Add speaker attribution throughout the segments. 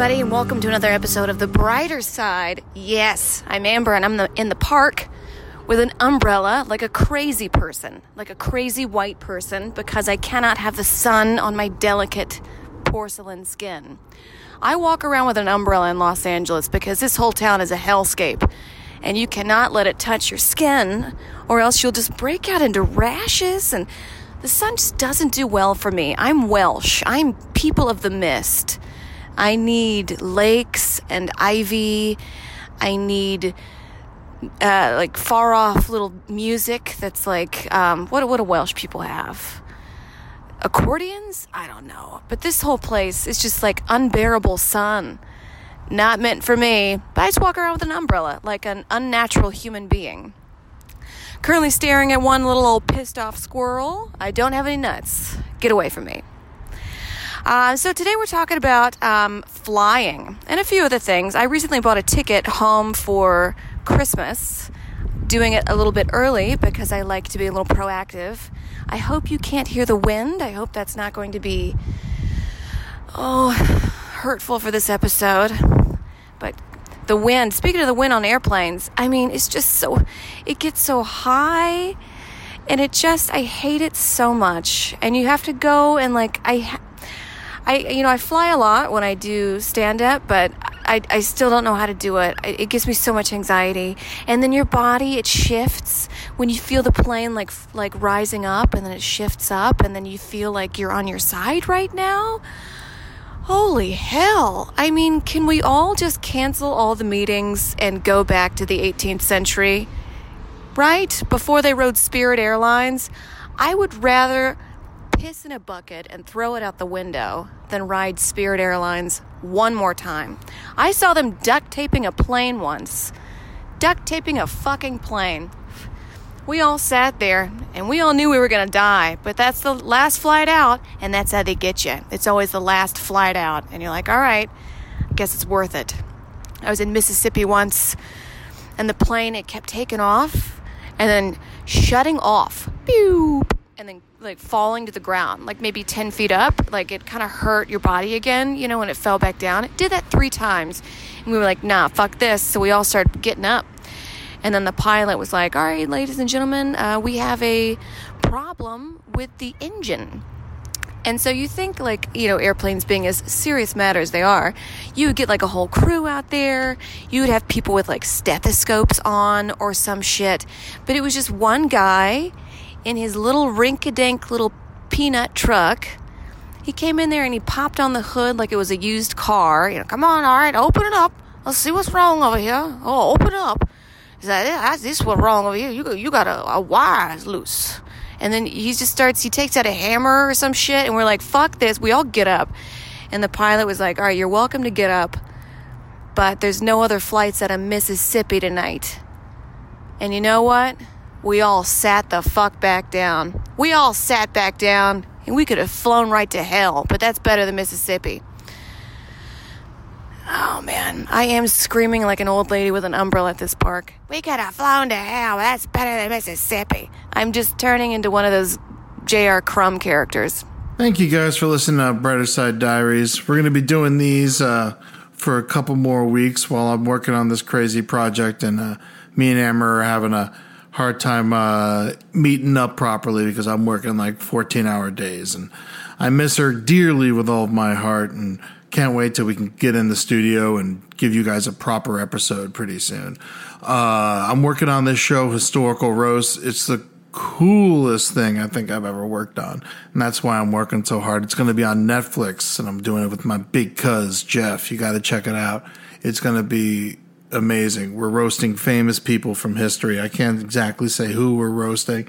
Speaker 1: Everybody, and welcome to another episode of The Brighter Side. Yes, I'm Amber, and I'm the, in the park with an umbrella like a crazy person, like a crazy white person, because I cannot have the sun on my delicate porcelain skin. I walk around with an umbrella in Los Angeles because this whole town is a hellscape, and you cannot let it touch your skin, or else you'll just break out into rashes and the sun just doesn't do well for me. I'm Welsh. I'm people of the mist. I need lakes and ivy. I need uh, like far off little music that's like um, what what do Welsh people have? Accordions? I don't know. But this whole place is just like unbearable sun. Not meant for me. But I just walk around with an umbrella like an unnatural human being. Currently staring at one little old pissed off squirrel. I don't have any nuts. Get away from me. Uh, so today we're talking about um, flying and a few other things. I recently bought a ticket home for Christmas, doing it a little bit early because I like to be a little proactive. I hope you can't hear the wind. I hope that's not going to be oh hurtful for this episode. But the wind, speaking of the wind on airplanes, I mean, it's just so it gets so high and it just I hate it so much. And you have to go and like I I, you know, I fly a lot when I do stand up, but I, I still don't know how to do it. It gives me so much anxiety. And then your body, it shifts when you feel the plane like, like rising up and then it shifts up and then you feel like you're on your side right now. Holy hell. I mean, can we all just cancel all the meetings and go back to the 18th century? Right? Before they rode Spirit Airlines? I would rather piss in a bucket and throw it out the window than ride Spirit Airlines one more time. I saw them duct taping a plane once. Duct taping a fucking plane. We all sat there and we all knew we were going to die, but that's the last flight out, and that's how they get you. It's always the last flight out, and you're like, all right, I guess it's worth it. I was in Mississippi once, and the plane, it kept taking off and then shutting off. Pew! and then like falling to the ground, like maybe 10 feet up. Like it kind of hurt your body again, you know, when it fell back down. It did that three times. And we were like, nah, fuck this. So we all started getting up. And then the pilot was like, all right, ladies and gentlemen, uh, we have a problem with the engine. And so you think, like, you know, airplanes being as serious matter as they are, you would get like a whole crew out there. You would have people with like stethoscopes on or some shit. But it was just one guy in his little rink-a-dink little peanut truck. He came in there and he popped on the hood like it was a used car. You know, come on, all right, open it up. Let's see what's wrong over here. Oh, open it up. He's like, yeah, this what's wrong over here. You you got a, a wire loose. And then he just starts, he takes out a hammer or some shit, and we're like, fuck this. We all get up. And the pilot was like, all right, you're welcome to get up, but there's no other flights out of Mississippi tonight. And you know what? We all sat the fuck back down. We all sat back down, and we could have flown right to hell, but that's better than Mississippi. Oh man, I am screaming like an old lady with an umbrella at this park. We could have flown to hell, that's better than Mississippi. I'm just turning into one of those J.R. Crumb characters.
Speaker 2: Thank you guys for listening to Brighter Side Diaries. We're going to be doing these uh, for a couple more weeks while I'm working on this crazy project, and uh, me and Amber are having a hard time uh, meeting up properly because I'm working like 14 hour days and I miss her dearly with all my heart and can't wait till we can get in the studio and give you guys a proper episode pretty soon. Uh, I'm working on this show, Historical Roast. It's the coolest thing I think I've ever worked on. And that's why I'm working so hard. It's going to be on Netflix and I'm doing it with my big cuz, Jeff. You got to check it out. It's going to be amazing. We're roasting famous people from history. I can't exactly say who we're roasting,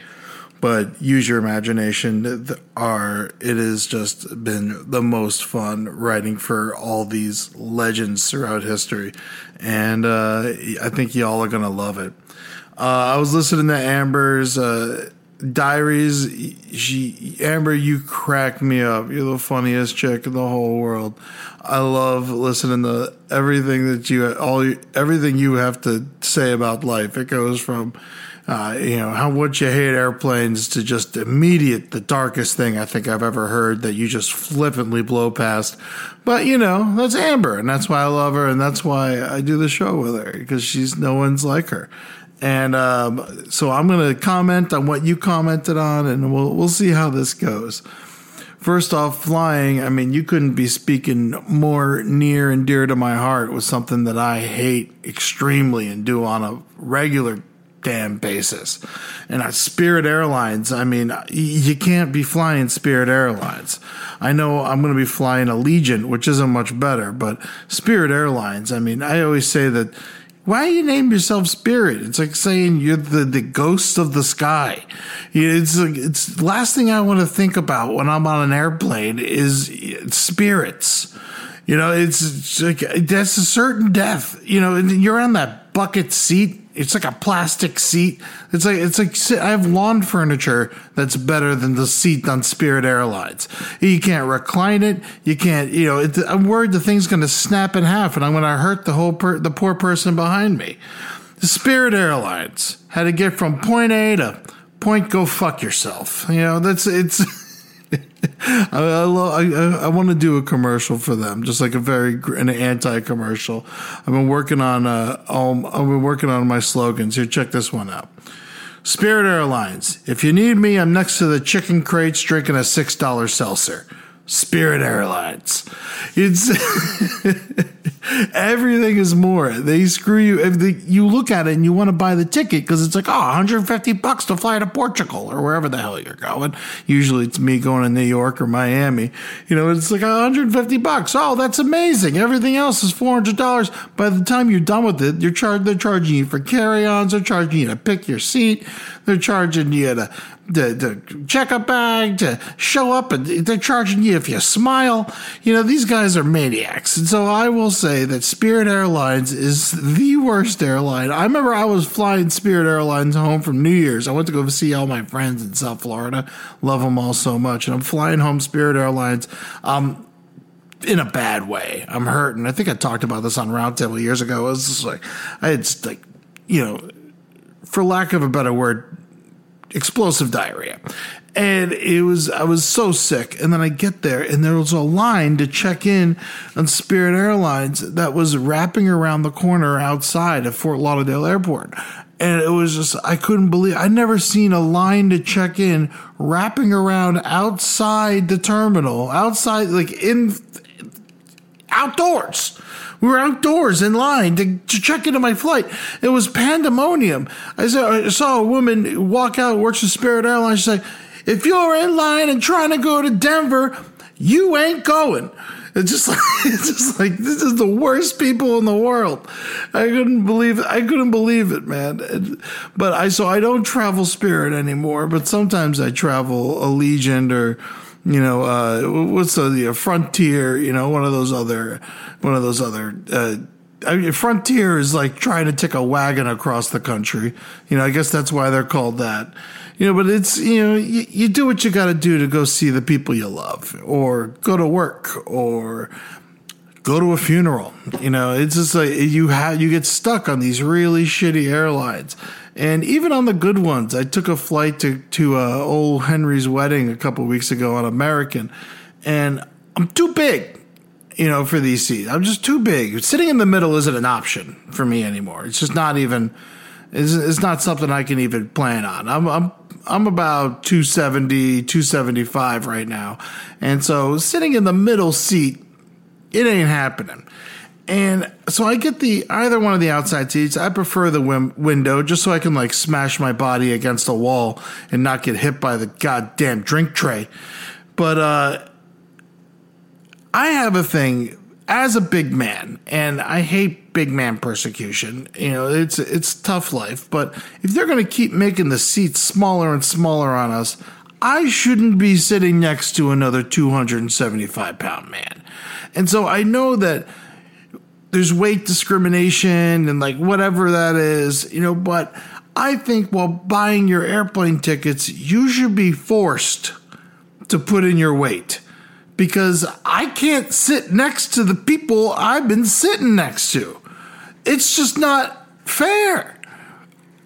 Speaker 2: but use your imagination. Our it has just been the most fun writing for all these legends throughout history, and uh, I think y'all are gonna love it. Uh, I was listening to Amber's. Uh, diaries she amber you crack me up you're the funniest chick in the whole world i love listening to everything that you all everything you have to say about life it goes from uh, you know how much you hate airplanes to just immediate the darkest thing I think I've ever heard that you just flippantly blow past. But you know that's Amber, and that's why I love her, and that's why I do the show with her because she's no one's like her. And um, so I'm going to comment on what you commented on, and we'll we'll see how this goes. First off, flying. I mean, you couldn't be speaking more near and dear to my heart with something that I hate extremely and do on a regular damn basis. And at Spirit Airlines, I mean, you can't be flying Spirit Airlines. I know I'm going to be flying Allegiant, which isn't much better, but Spirit Airlines, I mean, I always say that why do you name yourself Spirit? It's like saying you're the, the ghost of the sky. It's like, it's last thing I want to think about when I'm on an airplane is spirits. You know, it's, it's like that's a certain death. You know, you're on that bucket seat it's like a plastic seat. It's like it's like I have lawn furniture that's better than the seat on Spirit Airlines. You can't recline it. You can't. You know, it, I'm worried the thing's going to snap in half, and I'm going to hurt the whole per, the poor person behind me. Spirit Airlines had to get from point A to point go fuck yourself. You know, that's it's. I, I, I, I, want to do a commercial for them, just like a very an anti-commercial. I've been working on uh, um, I've been working on my slogans. Here, check this one out. Spirit Airlines. If you need me, I'm next to the chicken crates drinking a six dollar seltzer. Spirit Airlines. It's everything is more. They screw you. If the, you look at it and you want to buy the ticket because it's like, oh, 150 bucks to fly to Portugal or wherever the hell you're going. Usually it's me going to New York or Miami. You know, it's like 150 bucks. Oh, that's amazing. Everything else is $400. By the time you're done with it, you're charged. They're charging you for carry-ons. They're charging you to pick your seat. They're charging you to the, the check a bag to show up and they're charging you if you smile. You know, these guys are maniacs. And so I will say that Spirit Airlines is the worst airline. I remember I was flying Spirit Airlines home from New Year's. I went to go see all my friends in South Florida. Love them all so much. And I'm flying home Spirit Airlines. Um, in a bad way. I'm hurting. I think I talked about this on Roundtable years ago. It was just like I had like, you know, for lack of a better word, explosive diarrhea. And it was, I was so sick. And then I get there and there was a line to check in on Spirit Airlines that was wrapping around the corner outside of Fort Lauderdale Airport. And it was just, I couldn't believe, I'd never seen a line to check in wrapping around outside the terminal, outside, like in, outdoors. We were outdoors in line to, to check into my flight. It was pandemonium. I saw, I saw a woman walk out, works for Spirit Airlines. She's like, if you're in line and trying to go to Denver, you ain't going. It's just like it's just like this is the worst people in the world. I couldn't believe it. I couldn't believe it, man. But I so I don't travel Spirit anymore. But sometimes I travel Allegiant or you know, uh, what's the, the Frontier, you know, one of those other, one of those other, uh, I mean, Frontier is like trying to take a wagon across the country. You know, I guess that's why they're called that. You know, but it's, you know, you, you do what you got to do to go see the people you love or go to work or go to a funeral. You know, it's just like you have, you get stuck on these really shitty airlines. And even on the good ones, I took a flight to to uh, old Henry's wedding a couple weeks ago on American, and I'm too big, you know, for these seats. I'm just too big. Sitting in the middle isn't an option for me anymore. It's just not even. It's, it's not something I can even plan on. I'm I'm I'm about 270, 275 right now. And so sitting in the middle seat It ain't happening. And so I get the either one of the outside seats. I prefer the window just so I can like smash my body against a wall and not get hit by the goddamn drink tray. But uh I have a thing as a big man, and I hate big man persecution. You know, it's it's tough life, but if they're going to keep making the seats smaller and smaller on us, I shouldn't be sitting next to another 275 pound man. And so I know that there's weight discrimination and like whatever that is, you know, but I think while buying your airplane tickets, you should be forced to put in your weight because I can't sit next to the people I've been sitting next to. It's just not fair.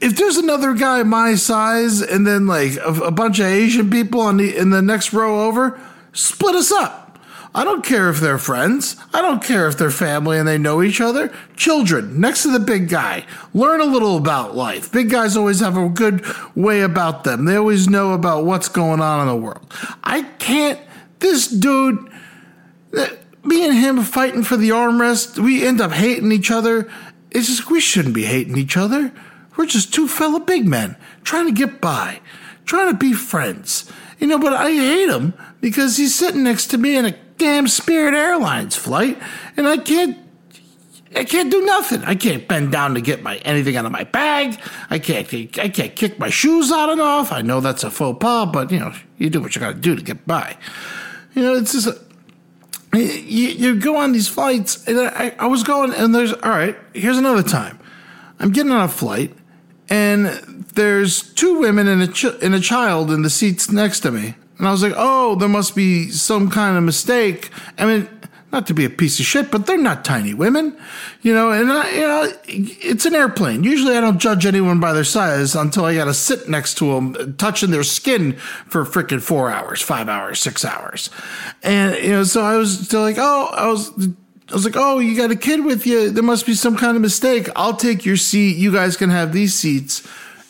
Speaker 2: If there's another guy my size and then like a, a bunch of Asian people on the in the next row over, split us up. I don't care if they're friends. I don't care if they're family and they know each other. Children next to the big guy. Learn a little about life. Big guys always have a good way about them. They always know about what's going on in the world. I can't, this dude, me and him fighting for the armrest, we end up hating each other. It's just, we shouldn't be hating each other. We're just two fellow big men trying to get by, trying to be friends. You know, but I hate him because he's sitting next to me in a damn Spirit Airlines flight, and I can't. I can't do nothing. I can't bend down to get my anything out of my bag. I can't. I can't kick my shoes on and off. I know that's a faux pas, but you know you do what you got to do to get by. You know it's just. A, you, you go on these flights, and I, I was going, and there's all right. Here's another time. I'm getting on a flight, and there's two women and a ch- and a child in the seats next to me. And I was like, oh, there must be some kind of mistake. I mean, not to be a piece of shit, but they're not tiny women, you know. And I, you know, it's an airplane. Usually, I don't judge anyone by their size until I got to sit next to them, touching their skin for freaking four hours, five hours, six hours, and you know. So I was still like, oh, I was. I was like, oh, you got a kid with you. There must be some kind of mistake. I'll take your seat. You guys can have these seats.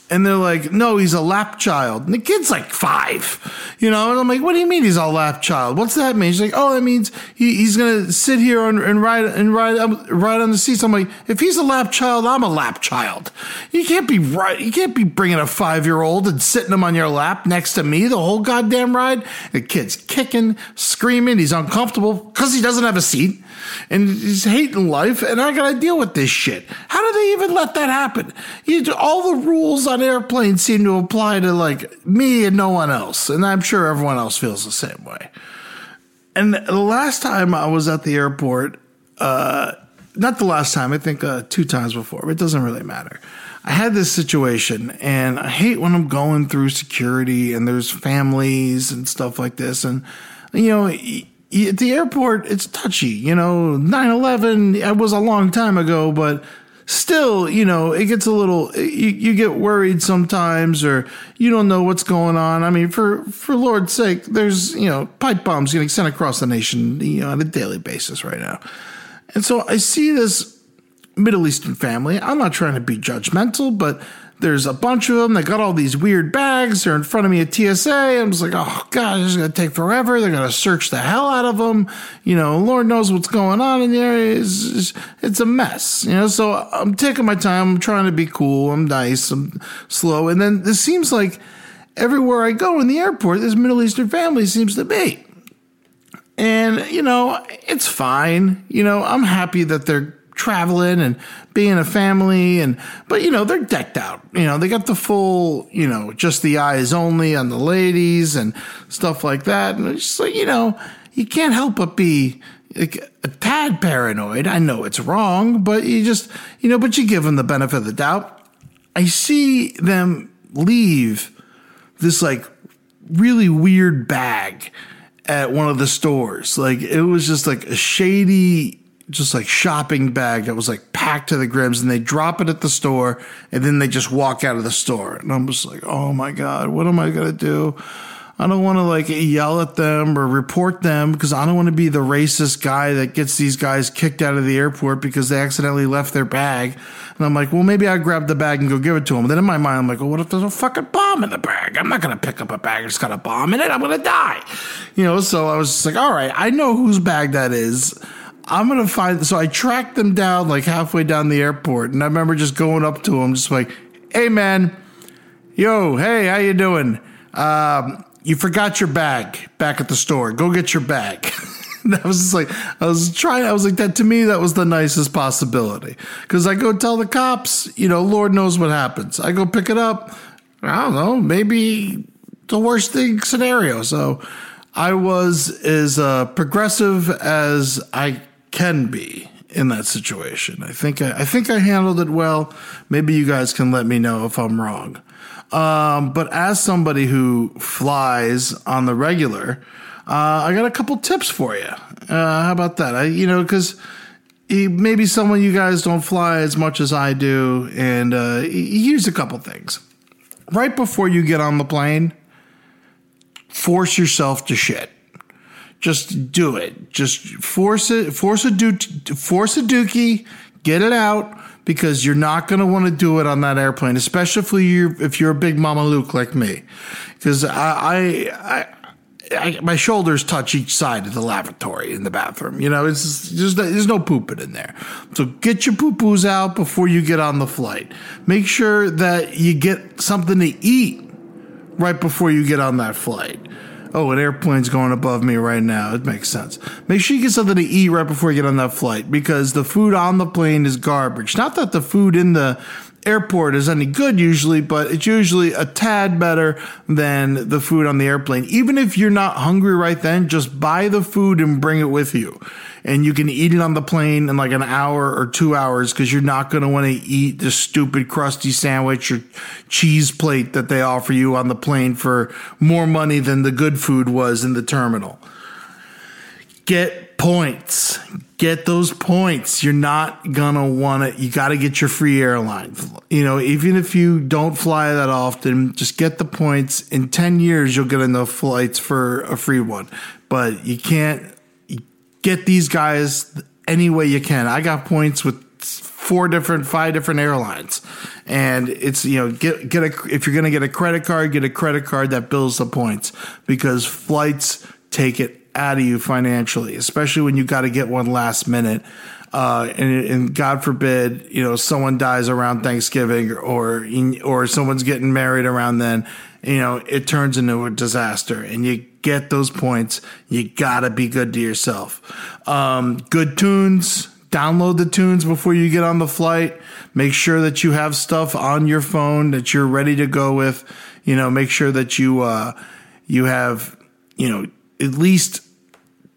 Speaker 2: And they're like, no, he's a lap child. And the kid's like five, you know? And I'm like, what do you mean he's a lap child? What's that mean? She's like, oh, that means he, he's going to sit here and, and ride and ride, um, ride on the seats. I'm like, if he's a lap child, I'm a lap child. You can't be right. You can't be bringing a five year old and sitting him on your lap next to me the whole goddamn ride. The kid's kicking, screaming. He's uncomfortable because he doesn't have a seat and he's hating life. And I got to deal with this shit. How do they even let that happen? You, all the rules on airplanes seem to apply to like me and no one else. And I'm sure everyone else feels the same way. And the last time I was at the airport, uh, not the last time, I think uh, two times before, but it doesn't really matter. I had this situation, and I hate when I'm going through security and there's families and stuff like this. And, you know, at the airport, it's touchy. You know, 9 11, it was a long time ago, but still, you know, it gets a little, you, you get worried sometimes or you don't know what's going on. I mean, for, for Lord's sake, there's, you know, pipe bombs getting sent across the nation, you know, on a daily basis right now. And so I see this Middle Eastern family. I'm not trying to be judgmental, but there's a bunch of them. They got all these weird bags. They're in front of me at TSA. I'm just like, oh god, this is gonna take forever. They're gonna search the hell out of them. You know, Lord knows what's going on in there. It's, it's a mess. You know, so I'm taking my time. I'm trying to be cool. I'm nice. I'm slow. And then this seems like everywhere I go in the airport, this Middle Eastern family seems to be. And, you know, it's fine. You know, I'm happy that they're traveling and being a family and but you know they're decked out. You know they got the full you know just the eyes only on the ladies and stuff like that. And it's just like you know you can't help but be like a tad paranoid. I know it's wrong but you just you know but you give them the benefit of the doubt. I see them leave this like really weird bag at one of the stores. Like it was just like a shady just like shopping bag that was like packed to the grims and they drop it at the store and then they just walk out of the store. And I'm just like, oh my God, what am I going to do? I don't want to like yell at them or report them because I don't want to be the racist guy that gets these guys kicked out of the airport because they accidentally left their bag. And I'm like, well, maybe I grab the bag and go give it to them. But then in my mind, I'm like, well, what if there's a fucking bomb in the bag? I'm not going to pick up a bag that's got a bomb in it. I'm going to die. You know, so I was just like, all right, I know whose bag that is. I'm gonna find. So I tracked them down like halfway down the airport, and I remember just going up to him, just like, "Hey, man, yo, hey, how you doing? Um, you forgot your bag back at the store. Go get your bag." I was just like, I was trying. I was like, that to me, that was the nicest possibility because I go tell the cops, you know, Lord knows what happens. I go pick it up. I don't know, maybe the worst thing scenario. So I was as uh, progressive as I can be in that situation. I think I, I, think I handled it well. Maybe you guys can let me know if I'm wrong. Um, but as somebody who flies on the regular, uh, I got a couple tips for you. Uh, how about that? I, you know, because maybe some of you guys don't fly as much as I do, and uh, here's a couple things. Right before you get on the plane, force yourself to shit. Just do it. Just force it. Force a do. Force a dookie. Get it out because you're not going to want to do it on that airplane, especially if you're if you're a big Mama Luke like me. Because I, I, I, my shoulders touch each side of the lavatory in the bathroom. You know, it's just there's no pooping in there. So get your poo poos out before you get on the flight. Make sure that you get something to eat right before you get on that flight. Oh, an airplane's going above me right now. It makes sense. Make sure you get something to eat right before you get on that flight because the food on the plane is garbage. Not that the food in the airport is any good usually, but it's usually a tad better than the food on the airplane. Even if you're not hungry right then, just buy the food and bring it with you. And you can eat it on the plane in like an hour or two hours because you're not going to want to eat the stupid crusty sandwich or cheese plate that they offer you on the plane for more money than the good food was in the terminal. Get points get those points. You're not gonna want to. You got to get your free airline. You know, even if you don't fly that often, just get the points. In ten years, you'll get enough flights for a free one. But you can't get these guys any way you can. I got points with four different, five different airlines, and it's you know get get a if you're gonna get a credit card, get a credit card that bills the points because flights take it out of you financially, especially when you got to get one last minute. Uh, and, and, God forbid, you know, someone dies around Thanksgiving or or someone's getting married around then. You know, it turns into a disaster, and you get those points. You gotta be good to yourself. Um, good tunes. Download the tunes before you get on the flight. Make sure that you have stuff on your phone that you're ready to go with. You know, make sure that you uh, you have you know at least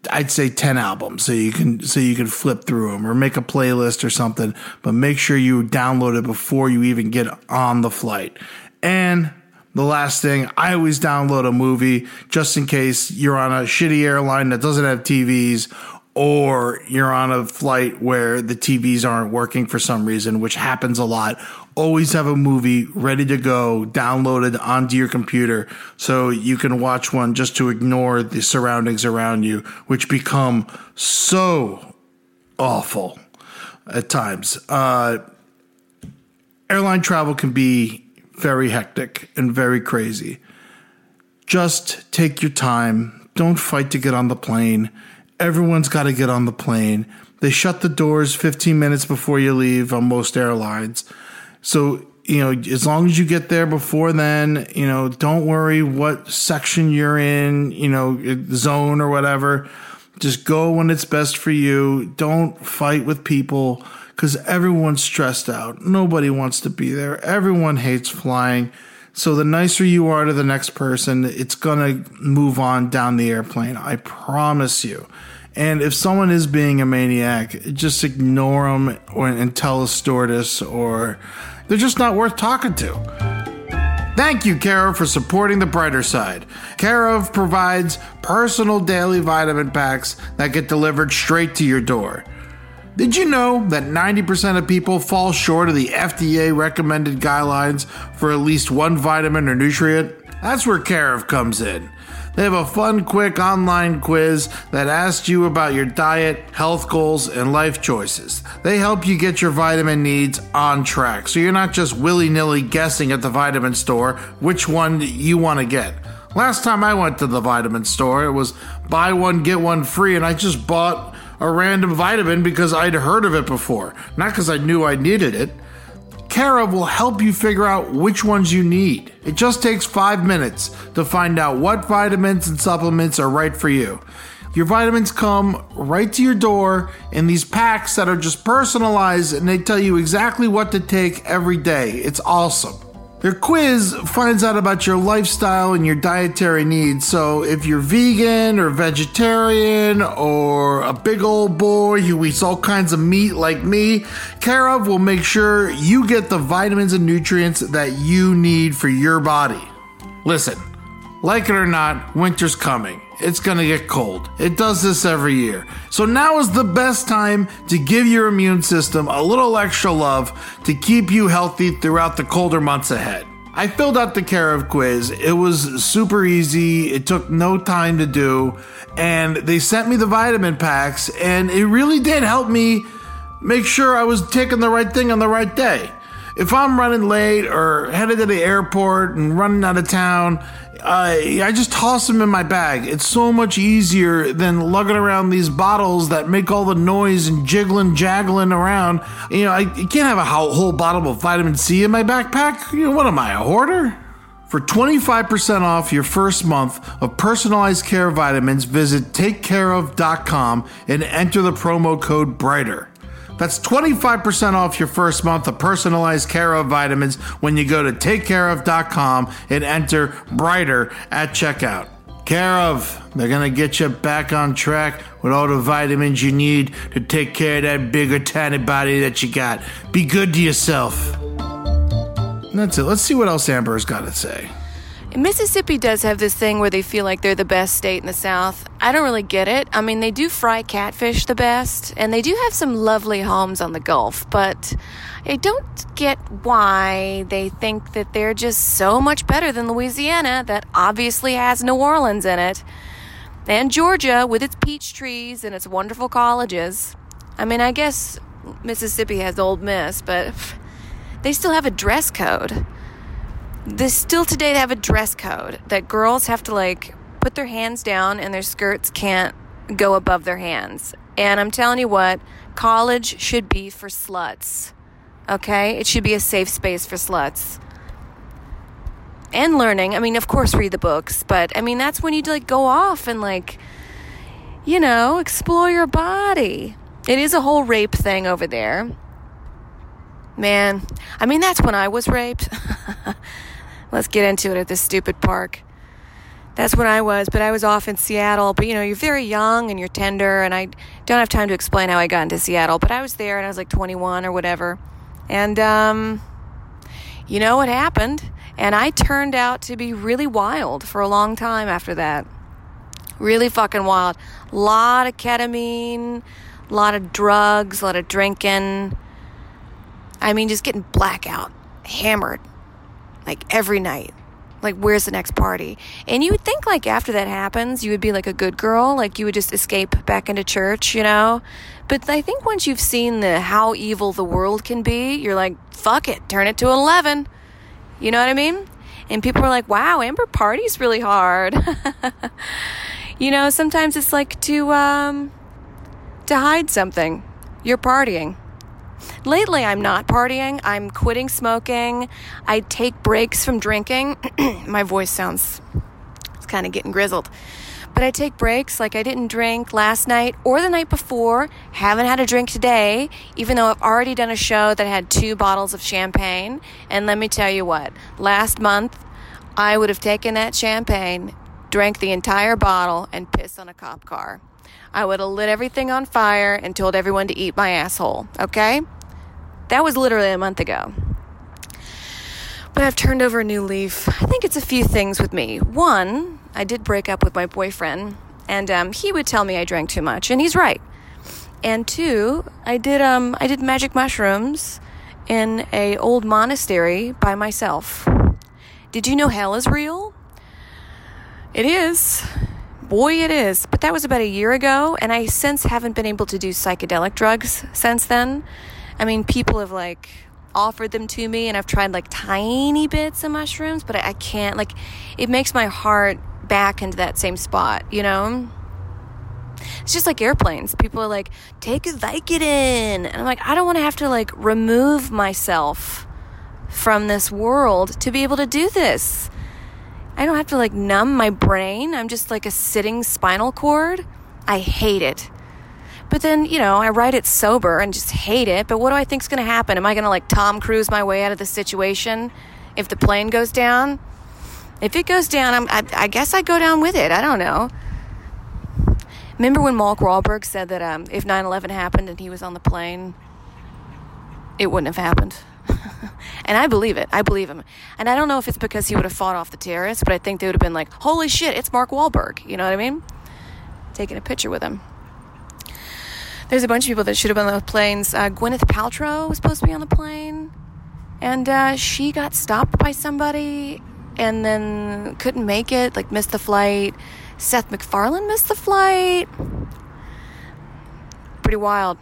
Speaker 2: I'd say 10 albums so you can so you can flip through them or make a playlist or something but make sure you download it before you even get on the flight. And the last thing, I always download a movie just in case you're on a shitty airline that doesn't have TVs or you're on a flight where the TVs aren't working for some reason, which happens a lot, always have a movie ready to go, downloaded onto your computer, so you can watch one just to ignore the surroundings around you, which become so awful at times. Uh, airline travel can be very hectic and very crazy. Just take your time. Don't fight to get on the plane. Everyone's got to get on the plane. They shut the doors 15 minutes before you leave on most airlines. So, you know, as long as you get there before then, you know, don't worry what section you're in, you know, zone or whatever. Just go when it's best for you. Don't fight with people because everyone's stressed out. Nobody wants to be there. Everyone hates flying. So the nicer you are to the next person, it's going to move on down the airplane. I promise you. And if someone is being a maniac, just ignore them or, and tell a stewardess, or they're just not worth talking to. Thank you, Care/of, for supporting the brighter side. Care/of provides personal daily vitamin packs that get delivered straight to your door. Did you know that 90% of people fall short of the FDA recommended guidelines for at least one vitamin or nutrient? That's where Care/of comes in. They have a fun, quick online quiz that asks you about your diet, health goals, and life choices. They help you get your vitamin needs on track so you're not just willy nilly guessing at the vitamin store which one you want to get. Last time I went to the vitamin store, it was buy one, get one free, and I just bought a random vitamin because I'd heard of it before, not because I knew I needed it. Care/of will help you figure out which ones you need. It just takes five minutes to find out what vitamins and supplements are right for you. Your vitamins come right to your door in these packs that are just personalized and they tell you exactly what to take every day. It's awesome. Their quiz finds out about your lifestyle and your dietary needs. So, if you're vegan or vegetarian or a big old boy who eats all kinds of meat like me, Care/of will make sure you get the vitamins and nutrients that you need for your body. Listen, like it or not, winter's coming. It's gonna get cold. It does this every year. So now is the best time to give your immune system a little extra love to keep you healthy throughout the colder months ahead. I filled out the Care/of quiz. It was super easy. It took no time to do. And they sent me the vitamin packs, and it really did help me make sure I was taking the right thing on the right day. If I'm running late or headed to the airport and running out of town, I, I just toss them in my bag. It's so much easier than lugging around these bottles that make all the noise and jiggling, jaggling around. You know, I, can't have a whole bottle of vitamin C in my backpack. You know, what am I, a hoarder? For 25% off your first month of personalized care vitamins, visit takecareof.com and enter the promo code BRIGHTER. That's 25% off your first month of personalized care of vitamins when you go to takecareof.com and enter brighter at checkout. Care/of, they're gonna get you back on track with all the vitamins you need to take care of that bigger, tiny body that you got. Be good to yourself. that's it. Let's see what else Amber's got to say.
Speaker 1: Mississippi does have this thing where they feel like they're the best state in the South. I don't really get it. I mean, they do fry catfish the best, and they do have some lovely homes on the Gulf, but I don't get why they think that they're just so much better than Louisiana, that obviously has New Orleans in it, and Georgia with its peach trees and its wonderful colleges. I mean, I guess Mississippi has Ole Miss, but they still have a dress code this still today they have a dress code that girls have to like put their hands down and their skirts can't go above their hands. And I'm telling you what, college should be for sluts. Okay? It should be a safe space for sluts. And learning. I mean, of course read the books, but I mean that's when you like go off and like you know, explore your body. It is a whole rape thing over there. Man, I mean that's when I was raped. let's get into it at this stupid park. That's when I was, but I was off in Seattle. But you know, you're very young and you're tender, and I don't have time to explain how I got into Seattle. But I was there and I was like 21 or whatever. And, um, you know what happened? And I turned out to be really wild for a long time after that. Really fucking wild. A lot of ketamine, a lot of drugs, a lot of drinking. I mean, just getting blackout, hammered like every night. Like, where's the next party? And you would think, like, after that happens, you would be like a good girl, like, you would just escape back into church, you know? But I think once you've seen the how evil the world can be, you're like, fuck it, turn it to 11. You know what I mean? And people are like, wow, Amber parties really hard. you know, sometimes it's like to, um, to hide something. You're partying. Lately, I'm not partying. I'm quitting smoking. I take breaks from drinking. My voice sounds, it's kind of getting grizzled. But I take breaks. Like I didn't drink last night or the night before. Haven't had a drink today, even though I've already done a show that had two bottles of champagne. And let me tell you what, last month, I would have taken that champagne, drank the entire bottle, and pissed on a cop car. I would have lit everything on fire and told everyone to eat my asshole, okay? That was literally a month ago. But I've turned over a new leaf. I think it's a few things with me. One, I did break up with my boyfriend, and um, he would tell me I drank too much, and he's right. And two, I did um, I did magic mushrooms in a old monastery by myself. Did you know hell is real? It is. Boy, it is. But that was about a year ago, and I since haven't been able to do psychedelic drugs since then. I mean, people have like offered them to me, and I've tried like tiny bits of mushrooms, but I, can't. Like, it makes my heart back into that same spot, you know? It's just like airplanes. People are like, take a Vicodin. And I'm like, I don't want to have to like remove myself from this world to be able to do this. I don't have to like numb my brain. I'm just like a sitting spinal cord. I hate it. But then, you know, I write it sober and just hate it. But what do I think's going to happen? Am I going to like Tom Cruise my way out of the situation if the plane goes down? If it goes down, I, I guess I go down with it. I don't know. Remember when Mark Wahlberg said that um, if 9 11 happened and he was on the plane, it wouldn't have happened? and I believe it. I believe him. And I don't know if it's because he would have fought off the terrorists, but I think they would have been like, holy shit, it's Mark Wahlberg. You know what I mean? Taking a picture with him. There's a bunch of people that should have been on the planes. Uh, Gwyneth Paltrow was supposed to be on the plane, and uh, she got stopped by somebody and then couldn't make it, like missed the flight. Seth MacFarlane missed the flight. Pretty wild.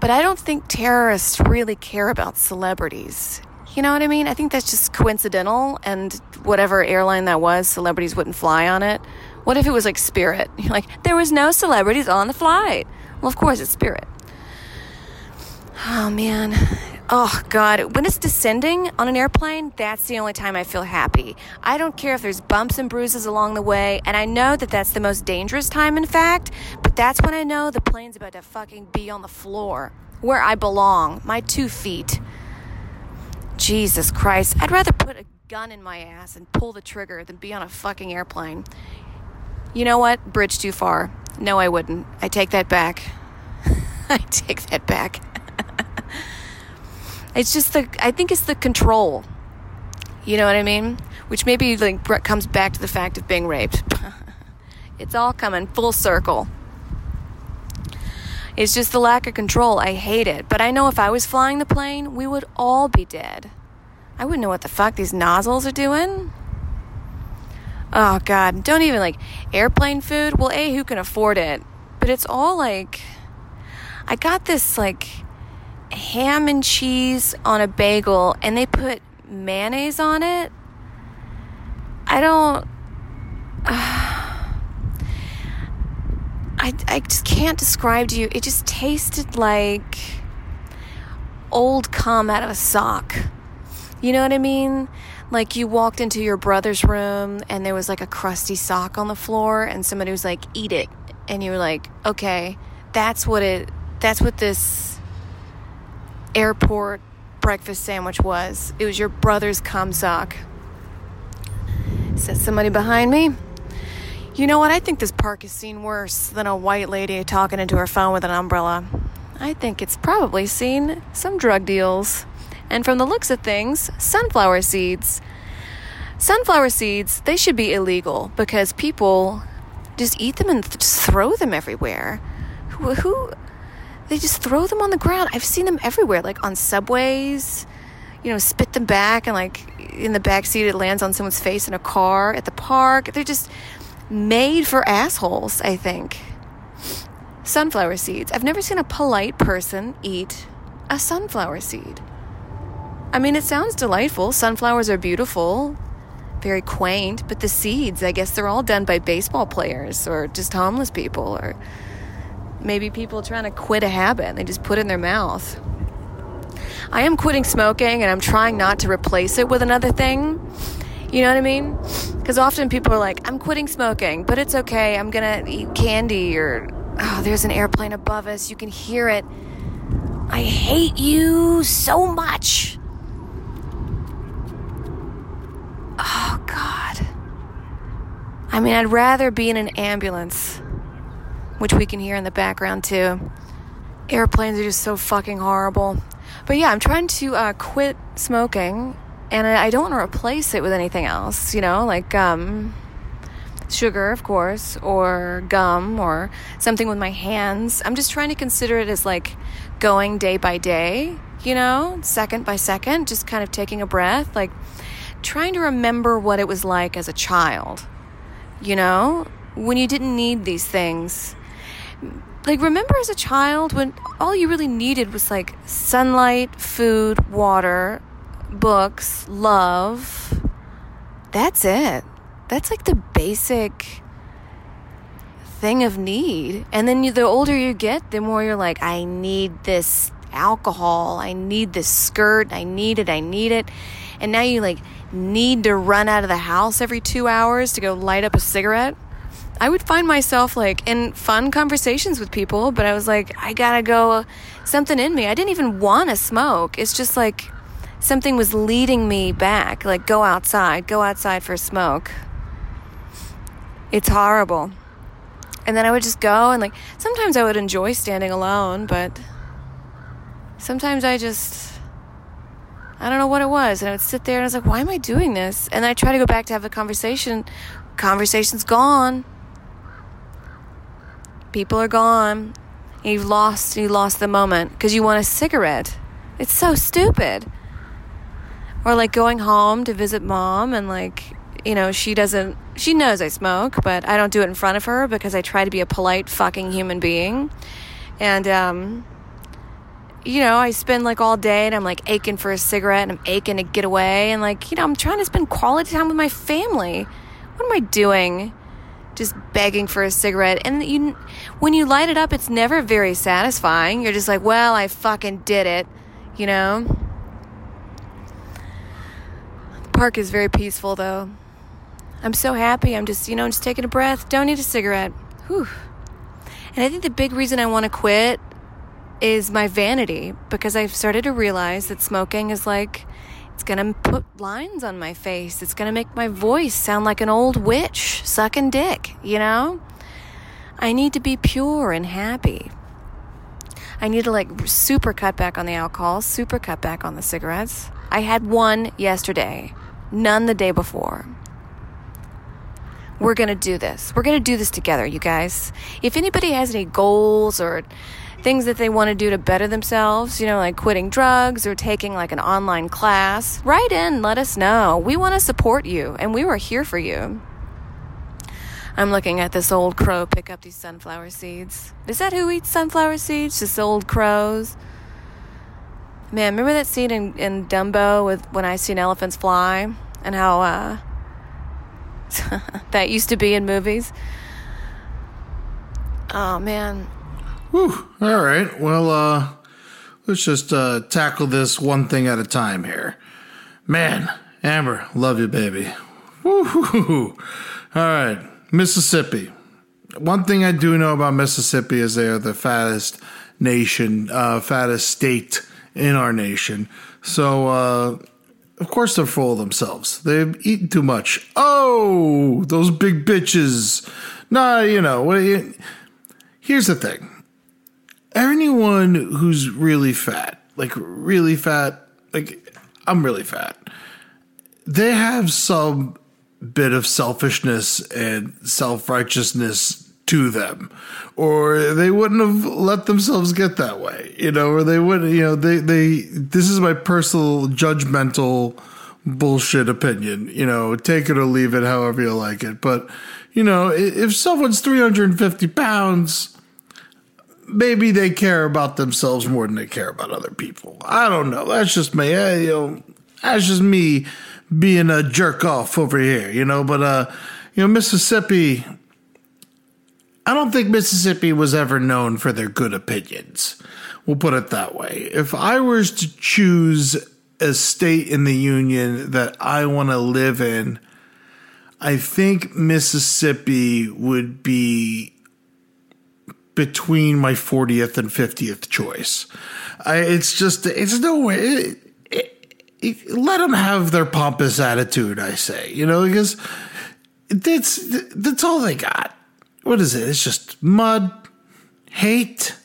Speaker 1: But I don't think terrorists really care about celebrities. You know what I mean? I think that's just coincidental, and whatever airline that was, celebrities wouldn't fly on it. What if it was like Spirit? You're like, there was no celebrities on the flight. Well, of course, it's spirit. Oh, man. Oh, God. When it's descending on an airplane, that's the only time I feel happy. I don't care if there's bumps and bruises along the way, and I know that that's the most dangerous time, in fact, that's when I know the plane's about to fucking be on the floor, where I belong, my two feet. Jesus Christ. I'd rather put a gun in my ass and pull the trigger than be on a fucking airplane. You know what? Bridge too far. No, I wouldn't. I take that back. I take that back. it's just the, I think it's the control. You know what I mean? Which maybe like comes back to the fact of being raped. it's all coming full circle. It's just the lack of control. I hate it. But I know if I was flying the plane, we would all be dead. I wouldn't know what the fuck these nozzles are doing. Oh god, don't even like airplane food. Well, A, who can afford it? But it's all like I got this like ham and cheese on a bagel and they put mayonnaise on it. I don't I I just can't describe to you. It just tasted like old cum out of a sock. You know what I mean? like you walked into your brother's room and there was like a crusty sock on the floor and somebody was like eat it and you were like okay that's what it that's what this airport breakfast sandwich was it was your brother's cum sock says somebody behind me you know what i think this park has seen worse than a white lady talking into her phone with an umbrella i think it's probably seen some drug deals and from the looks of things, sunflower seeds. Sunflower seeds, they should be illegal because people just eat them and th- just throw them everywhere. Who, who, they just throw them on the ground. I've seen them everywhere, like on subways, you know, spit them back and like in the back seat it lands on someone's face in a car at the park. They're just made for assholes, I think. Sunflower seeds. I've never seen a polite person eat a sunflower seed. I mean, it sounds delightful. Sunflowers are beautiful, very quaint, but the seeds, I guess they're all done by baseball players or just homeless people or maybe people trying to quit a habit. And they just put it in their mouth. I am quitting smoking and I'm trying not to replace it with another thing. You know what I mean? Because often people are like, I'm quitting smoking, but it's okay. I'm going to eat candy or, oh, there's an airplane above us. You can hear it. I hate you so much. Oh, God. I mean, I'd rather be in an ambulance, which we can hear in the background too. Airplanes are just so fucking horrible. But yeah, I'm trying to uh, quit smoking, and I don't want to replace it with anything else, you know, like um, sugar, of course, or gum, or something with my hands. I'm just trying to consider it as like going day by day, you know, second by second, just kind of taking a breath. Like, trying to remember what it was like as a child, you know, when you didn't need these things. Like, remember as a child when all you really needed was like sunlight, food, water, books, love. That's it. That's like the basic thing of need. And then you, the older you get, the more you're like, I need this alcohol. I need this skirt. I need it. I need it. And now you like need to run out of the house every two hours to go light up a cigarette. I would find myself like in fun conversations with people, but I was like, I gotta go, something in me. I didn't even want to smoke. It's just like something was leading me back, like, go outside, go outside for smoke. It's horrible. And then I would just go and like, sometimes I would enjoy standing alone, but sometimes I just, I don't know what it was. And I would sit there and I was like, why am I doing this? And I try to go back to have a conversation. Conversation's gone. People are gone. You've lost, you lost the moment because you want a cigarette. It's so stupid. Or like going home to visit mom and like, you know, she doesn't, she knows I smoke, but I don't do it in front of her because I try to be a polite fucking human being. And, um, you know, I spend like all day and I'm like aching for a cigarette and I'm aching to get away. And like, you know, I'm trying to spend quality time with my family. What am I doing? Just begging for a cigarette. And you, when you light it up, it's never very satisfying. You're just like, well, I fucking did it, you know? Park is very peaceful though. I'm so happy. I'm just, you know, just taking a breath. Don't need a cigarette. Whew. And I think the big reason I want to quit is my vanity because I've started to realize that smoking is like it's gonna put lines on my face. It's gonna make my voice sound like an old witch sucking dick, you know? I need to be pure and happy. I need to like super cut back on the alcohol, super cut back on the cigarettes. I had one yesterday, none the day before. We're gonna do this. We're gonna do this together, you guys. If anybody has any goals or things that they want to do to better themselves, you know, like quitting drugs or taking like an online class, write in, let us know. We want to support you and we were here for you. I'm looking at this old crow pick up these sunflower seeds. Is that who eats sunflower seeds? Just old crows? Man, remember that scene in, in Dumbo with when I seen elephants fly and how uh, that used to be in movies? Oh man,
Speaker 2: Whew. All right. Well, uh, let's just uh, tackle this one thing at a time here. Man, Amber, love you, baby. Woo-hoo-hoo. All right. Mississippi. One thing I do know about Mississippi is they are the fattest nation, uh, fattest state in our nation. So, uh, of course, they're full of themselves. They've eaten too much. Oh, those big bitches. Nah, you know, here's the thing anyone who's really fat, like really fat, like I'm really fat, they have some bit of selfishness and self righteousness to them, or they wouldn't have let themselves get that way, you know, or they wouldn't you know, they, they, this is my personal judgmental bullshit opinion, you know, take it or leave it however you like it. But, you know, if someone's 350 pounds, maybe they care about themselves more than they care about other people. I don't know. That's just me. You know, that's just me being a jerk off over here, you know. But uh, you know, Mississippi. I don't think Mississippi was ever known for their good opinions. We'll put it that way. If I was to choose a state in the union that I want to live in, I think Mississippi would be between my 40th and 50th choice. I, it's just, it's no way. It, it, it, let them have their pompous attitude, I say, you know, because that's, that's all they got. What is it? It's just mud, hate,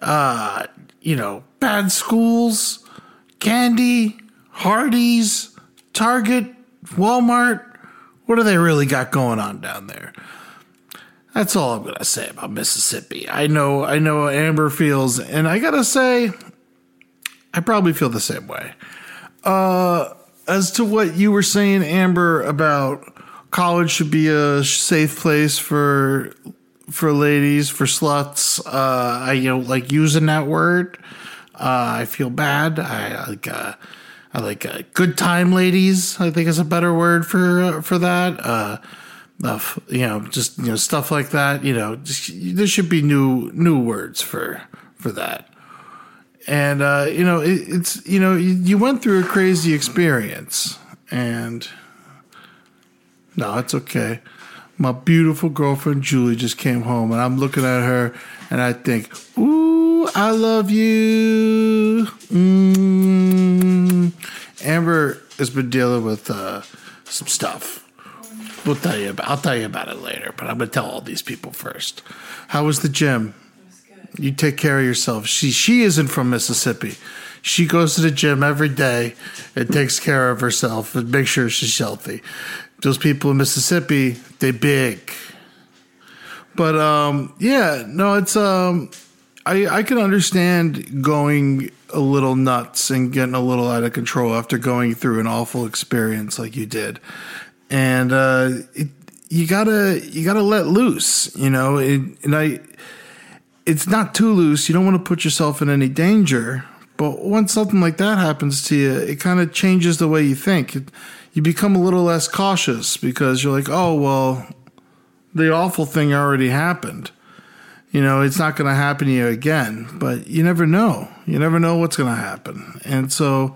Speaker 2: uh, you know, bad schools, candy, Hardee's, Target, Walmart. What do they really got going on down there? That's all I'm gonna say about Mississippi. I know, I know Amber feels, and I gotta say, I probably feel the same way. Uh, as to what you were saying, Amber, about college should be a safe place for for ladies, for sluts. Uh, I you know like using that word. Uh, I feel bad. I like. Uh, I like uh, good time ladies. I think is a better word for uh, for that. Uh, of you know just you know stuff like that. You know, just, there should be new new words for for that. And uh, you know, it, it's you know you, you went through a crazy experience, and no, it's okay. My beautiful girlfriend Julie just came home, and I'm looking at her, and I think, "Ooh, I love you." Mm. Amber has been dealing with uh, some stuff. We'll tell you about. I'll tell you about it later, but I'm gonna tell all these people first. How was the gym? You take care of yourself. She she isn't from Mississippi. She goes to the gym every day and takes care of herself and makes sure she's healthy. Those people in Mississippi, they big. But um, yeah, no, it's um, I I can understand going a little nuts and getting a little out of control after going through an awful experience like you did, and uh, it, you gotta you gotta let loose, you know. It, and I, it's not too loose. You don't want to put yourself in any danger. But once something like that happens to you, it kind of changes the way you think. It, you become a little less cautious because you're like, oh well, the awful thing already happened you know, it's not going to happen to you again. But you never know. You never know what's going to happen. And so,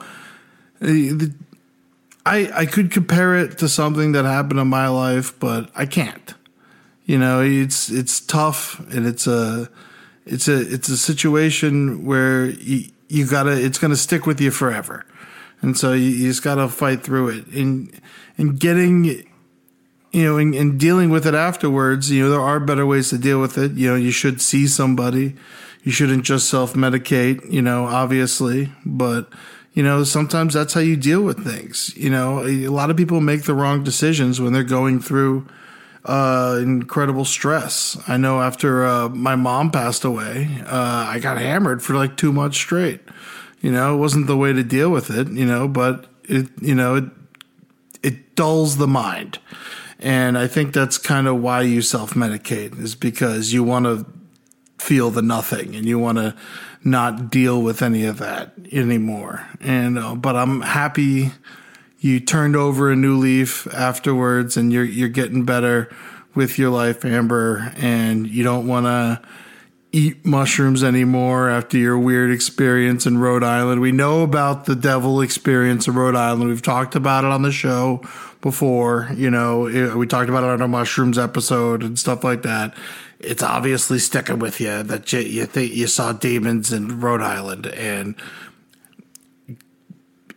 Speaker 2: I I could compare it to something that happened in my life, but I can't. You know, it's it's tough, and it's a it's a it's a situation where you you gotta it's to stick with you forever, and so you, you just got to fight through it. And and getting you know, and, and, dealing with it afterwards, you know, there are better ways to deal with it. You know, you should see somebody. You shouldn't just self medicate, you know, obviously. But, you know, sometimes that's how you deal with things. You know, a lot of people make the wrong decisions when they're going through uh, incredible stress. I know after uh, my mom passed away, uh, I got hammered for like two months straight. You know, it wasn't the way to deal with it, you know, but it, you know, it, it dulls the mind and I think that's kind of why you self medicate, is because you want to feel the nothing and you want to not deal with any of that anymore. And, uh, but I'm happy you turned over a new leaf afterwards and you're, you're getting better with your life, Amber, and you don't want to eat mushrooms anymore after your weird experience in Rhode Island. We know about the devil experience in Rhode Island. We've talked about it on the show before. You know, it, we talked about it on our mushrooms episode and stuff like that. It's obviously sticking with you that you, you think you saw demons in Rhode Island and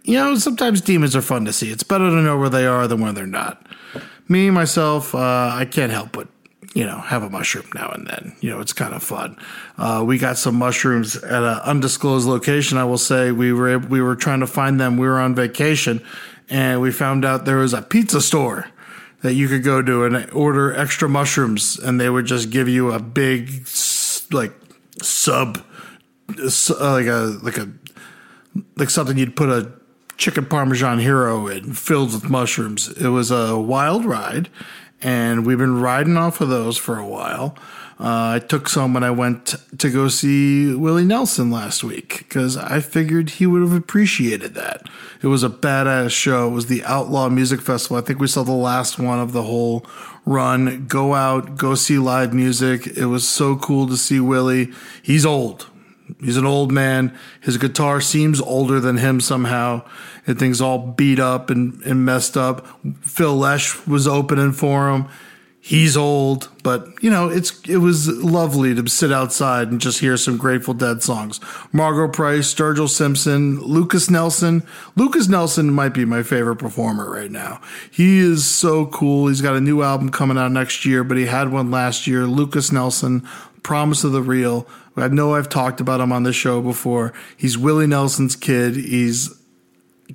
Speaker 2: you know, sometimes demons are fun to see. It's better to know where they are than where they're not. Me, myself, uh, I can't help but, you know, have a mushroom now and then. You know, it's kind of fun. Uh, we got some mushrooms at an undisclosed location. I will say we were we were trying to find them. We were on vacation, and we found out there was a pizza store that you could go to and order extra mushrooms, and they would just give you a big like sub, like a like a like something you'd put a chicken parmesan hero in, filled with mushrooms. It was a wild ride, and we've been riding off of those for a while. Uh, I took some when I went to go see Willie Nelson last week because I figured he would have appreciated that. It was a badass show. It was the Outlaw Music Festival. I think we saw the last one of the whole run. Go out, go see live music. It was so cool to see Willie. He's old. He's an old man. His guitar seems older than him somehow. And things all beat up and, and messed up. Phil Lesh was opening for him he's old, but you know, it's it was lovely to sit outside and just hear some Grateful Dead songs. Margo Price, Sturgill Simpson, Lukas Nelson. Lukas Nelson might be my favorite performer right now. He is so cool. He's got a new album coming out next year, but he had one last year. Lukas Nelson, Promise of the Real. I know I've talked about him on this show before. He's Willie Nelson's kid. He's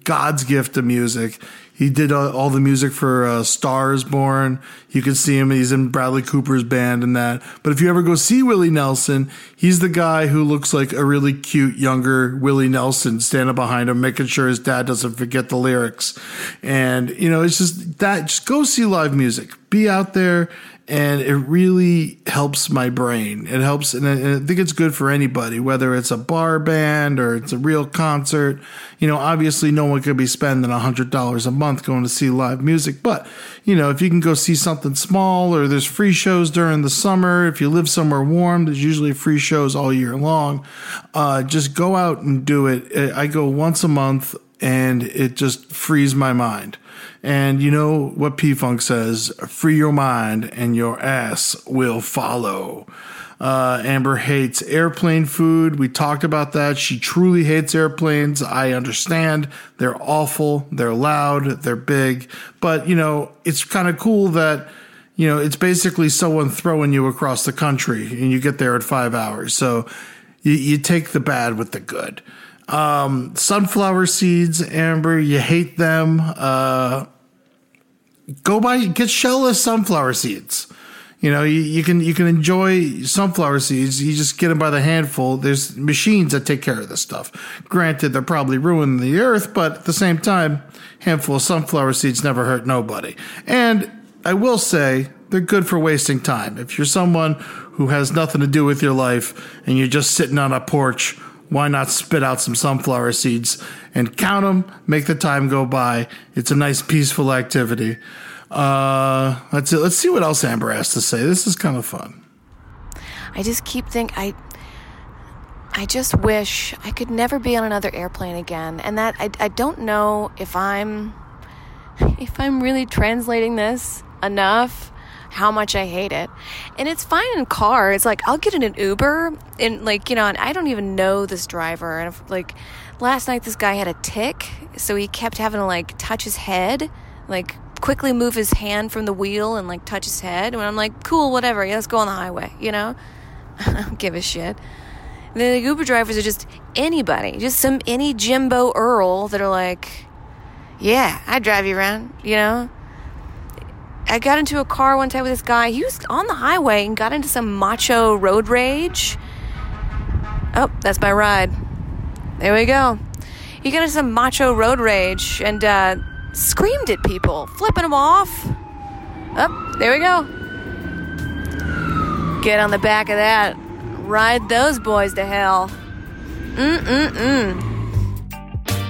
Speaker 2: God's gift to music. He did uh, all the music for uh, Stars Born. You can see him. He's in Bradley Cooper's band and that. But if you ever go see Willie Nelson, he's the guy who looks like a really cute younger Willie Nelson standing behind him, making sure his dad doesn't forget the lyrics. And, you know, it's just that, just go see live music. Be out there and it really helps my brain. It helps, and I, think it's good for anybody, whether it's a bar band or it's a real concert. You know, obviously, no one could be spending a hundred dollars a month going to see live music, but you know, if you can go see something small, or there's free shows during the summer. If you live somewhere warm, there's usually free shows all year long. Uh, just go out and do it. I go once a month, and it just frees my mind. And you know what P Funk says free your mind and your ass will follow. Uh, Amber hates airplane food. We talked about that. She truly hates airplanes. I understand. They're awful. They're loud. They're big. But, you know, it's kind of cool that, you know, it's basically someone throwing you across the country and you get there at five hours. So you, you take the bad with the good. Um, sunflower seeds, Amber, you hate them. Uh, go buy, get shellless sunflower seeds. You know, you, you, can you can enjoy sunflower seeds. You just get them by the handful. There's machines that take care of this stuff. Granted, they're probably ruining the earth, but at the same time, handful of sunflower seeds never hurt nobody. And I will say they're good for wasting time. If you're someone who has nothing to do with your life and you're just sitting on a porch, why not spit out some sunflower seeds and count them, make the time go by? It's a nice, peaceful activity. Uh, let's let's see what else Amber has to say. This is kind of fun.
Speaker 1: I just keep thinking, I I just wish I could never be on another airplane again. And that I I don't know if I'm if I'm really translating this enough how much I hate it. And it's fine in car. It's like I'll get in an Uber and like, you know, and I don't even know this driver and if, like last night this guy had a tick, so he kept having to like touch his head, like quickly move his hand from the wheel and like touch his head. And I'm like, cool, whatever. Yeah, let's go on the highway, you know? I don't give a shit. And the Uber drivers are just anybody, just some any Jimbo Earl that are like, yeah, I drive you around, you know? I got into a car one time with this guy. He was on the highway and got into some macho road rage. Oh, that's my ride. There we go. He got into some macho road rage and uh, screamed at people, flipping them off. Oh, there we go. Get on the back of that. Ride those boys to hell. Mm-mm-mm.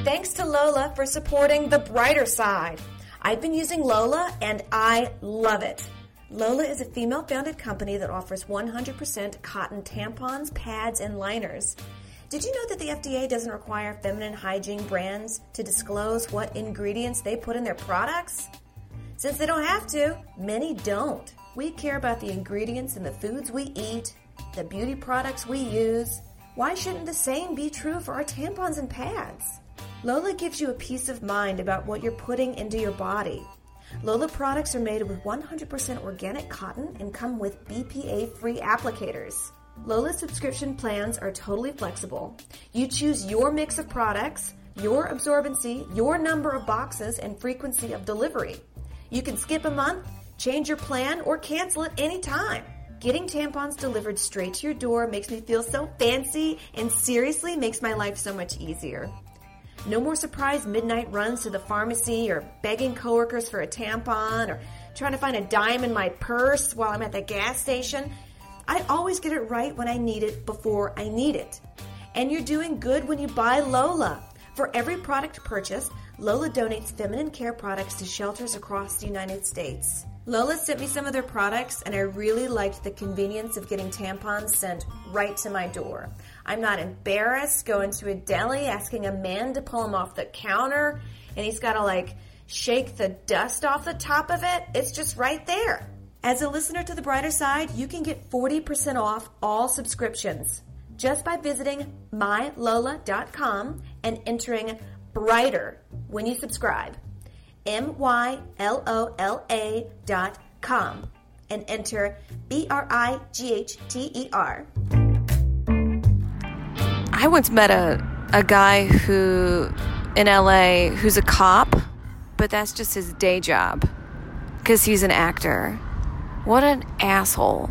Speaker 3: Thanks to Lola for supporting the brighter side. I've been using Lola and I love it. Lola is a female founded company that offers 100% cotton tampons, pads, and liners. Did you know that the FDA doesn't require feminine hygiene brands to disclose what ingredients they put in their products? Since they don't have to, many don't. We care about the ingredients in the foods we eat, the beauty products we use. Why shouldn't the same be true for our tampons and pads? Lola gives you a peace of mind about what you're putting into your body. Lola products are made with 100% organic cotton and come with BPA free applicators. Lola subscription plans are totally flexible. You choose your mix of products, your absorbency, your number of boxes, and frequency of delivery. You can skip a month, change your plan, or cancel at any time. Getting tampons delivered straight to your door makes me feel so fancy and seriously makes my life so much easier. No more surprise midnight runs to the pharmacy or begging coworkers for a tampon or trying to find a dime in my purse while I'm at the gas station. I always get it right when I need it before I need it. And you're doing good when you buy Lola. For every product purchased, Lola donates feminine care products to shelters across the United States. Lola sent me some of their products, and I really liked the convenience of getting tampons sent right to my door. I'm not embarrassed going to a deli asking a man to pull him off the counter, and he's got to like shake the dust off the top of it. It's just right there. As a listener to the brighter side, you can get 40% off all subscriptions just by visiting mylola.com and entering brighter when you subscribe. M Y L O L A dot com and enter B R I G H T E R.
Speaker 1: I once met a, a guy who in LA who's a cop, but that's just his day job because he's an actor. What an asshole.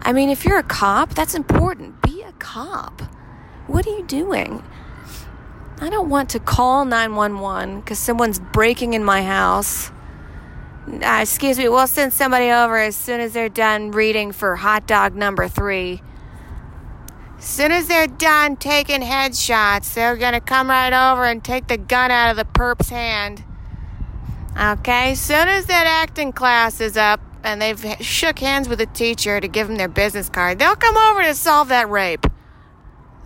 Speaker 1: I mean, if you're a cop, that's important. Be a cop. What are you doing? I don't want to call 911 because someone's breaking in my house. Uh, excuse me, we'll send somebody over as soon as they're done reading for hot dog number three. Soon as they're done taking headshots, they're gonna come right over and take the gun out of the perp's hand. Okay, soon as that acting class is up and they've shook hands with the teacher to give them their business card, they'll come over to solve that rape.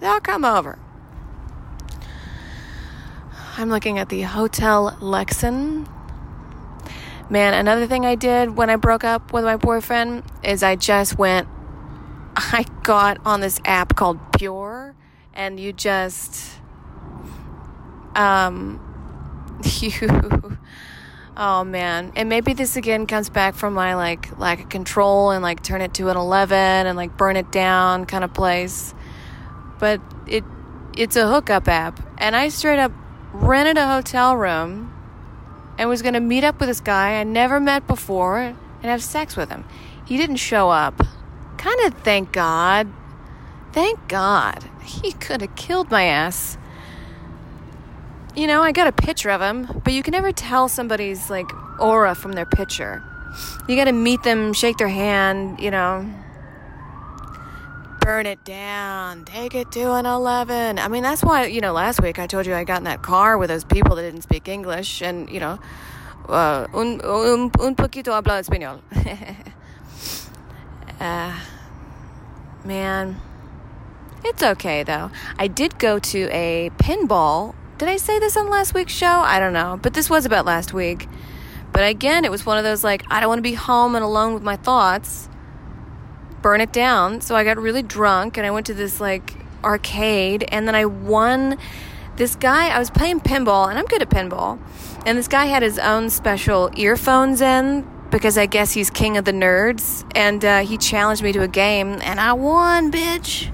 Speaker 1: They'll come over. I'm looking at the Hotel Lexen. Man, another thing I did when I broke up with my boyfriend is I just went, I got on this app called Pure, and you just, um, you, oh man. And maybe this again comes back from my like lack of control and like turn it to an 11 and like burn it down kind of place. But it, it's a hookup app, and I straight up rented a hotel room and was going to meet up with this guy I never met before and have sex with him. He didn't show up. Kind of thank God. Thank God. He could have killed my ass. You know, I got a picture of him, but you can never tell somebody's like aura from their picture. You got to meet them, shake their hand, you know, burn it down, take it to an 11. I mean, that's why, you know, last week I told you I got in that car with those people that didn't speak English and, you know, uh, un, un, un poquito habla español. uh, man, it's okay though. I did go to a pinball. Did I say this on last week's show? I don't know, but this was about last week. But again, it was one of those like, I don't want to be home and alone with my thoughts burn it down. So I got really drunk and I went to this like arcade and then I won this guy. I was playing pinball and I'm good at pinball. And this guy had his own special earphones in because I guess he's king of the nerds. And uh, he challenged me to a game and I won, bitch.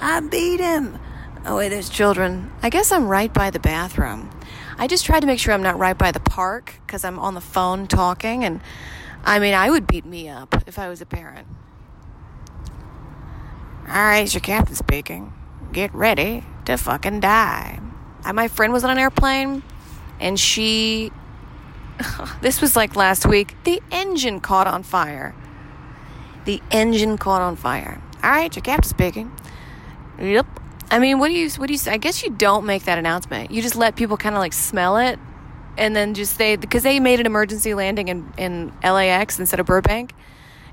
Speaker 1: I beat him. Oh, wait, there's children. I guess I'm right by the bathroom. I just tried to make sure I'm not right by the park because I'm on the phone talking. And I mean, I would beat me up if I was a parent. All right, it's your captain speaking. Get ready to fucking die. My friend was on an airplane and she. this was like last week. The engine caught on fire. The engine caught on fire. All right, your captain speaking. Yep. I mean, what do you what do you say? I guess you don't make that announcement. You just let people kind of like smell it and then just say because they made an emergency landing in in LAX instead of Burbank.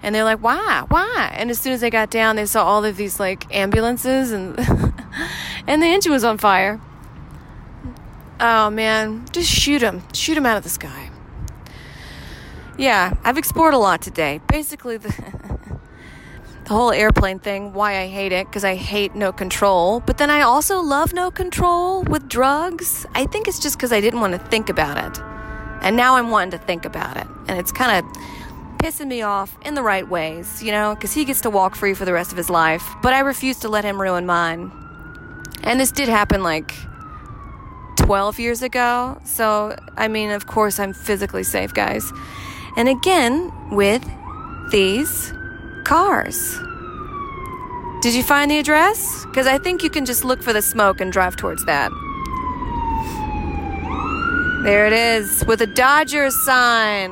Speaker 1: And they're like, why? Why? And as soon as they got down, they saw all of these like ambulances and and the engine was on fire. Oh man, just shoot them. Shoot them out of the sky. Yeah, I've explored a lot today. Basically, the, the whole airplane thing, why I hate it, because I hate no control. But then I also love no control with drugs. I think it's just because I didn't want to think about it. And now I'm wanting to think about it. And it's kind of pissing me off in the right ways, you know, because he gets to walk free for the rest of his life. But I refuse to let him ruin mine. And this did happen like 12 years ago. So, I mean, of course, I'm physically safe, guys. And again, with these cars. Did you find the address? Because I think you can just look for the smoke and drive towards that. There it is, with a Dodgers sign.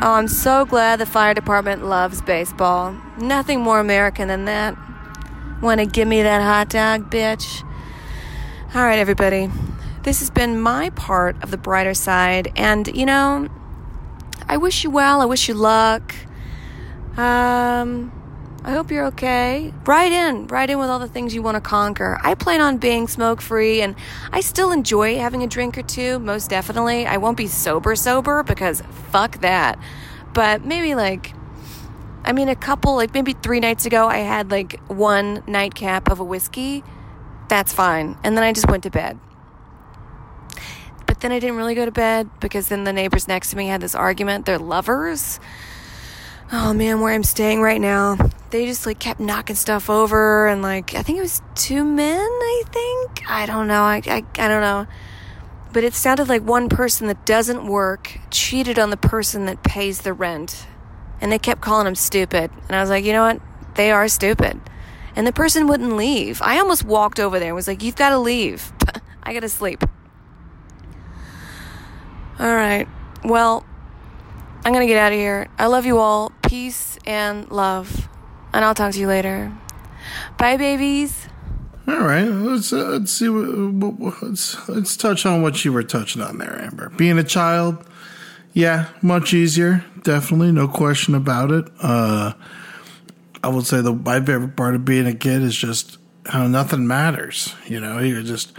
Speaker 1: Oh, I'm so glad the fire department loves baseball. Nothing more American than that. Want to give me that hot dog, bitch? All right, everybody. This has been my part of the brighter side. And, you know, I wish you well. I wish you luck. Um, I hope you're okay. Write in, write in with all the things you want to conquer. I plan on being smoke free and I still enjoy having a drink or two, most definitely. I won't be sober, sober because fuck that. But maybe like, I mean, a couple, like maybe three nights ago, I had like one nightcap of a whiskey. That's fine. And then I just went to bed. But then I didn't really go to bed because then the neighbors next to me had this argument. They're lovers oh man, where I'm staying right now, they just like kept knocking stuff over and like I think it was two men, I think. I don't know. I I, I don't know. But it sounded like one person that doesn't work cheated on the person that pays the rent. And they kept calling him stupid. And I was like, you know what? They are stupid. And the person wouldn't leave. I almost walked over there and was like, you've got to leave. I got to sleep. All right. Well, I'm going to get out of here. I love you all. Peace and love. And I'll talk to you later. Bye, babies.
Speaker 2: All right, let's uh, let's see. What, let's let's touch on what you were touching on there, Amber. Being a child, yeah, much easier, definitely, no question about it. Uh, I would say the my favorite part of being a kid is just how nothing matters. You know, you just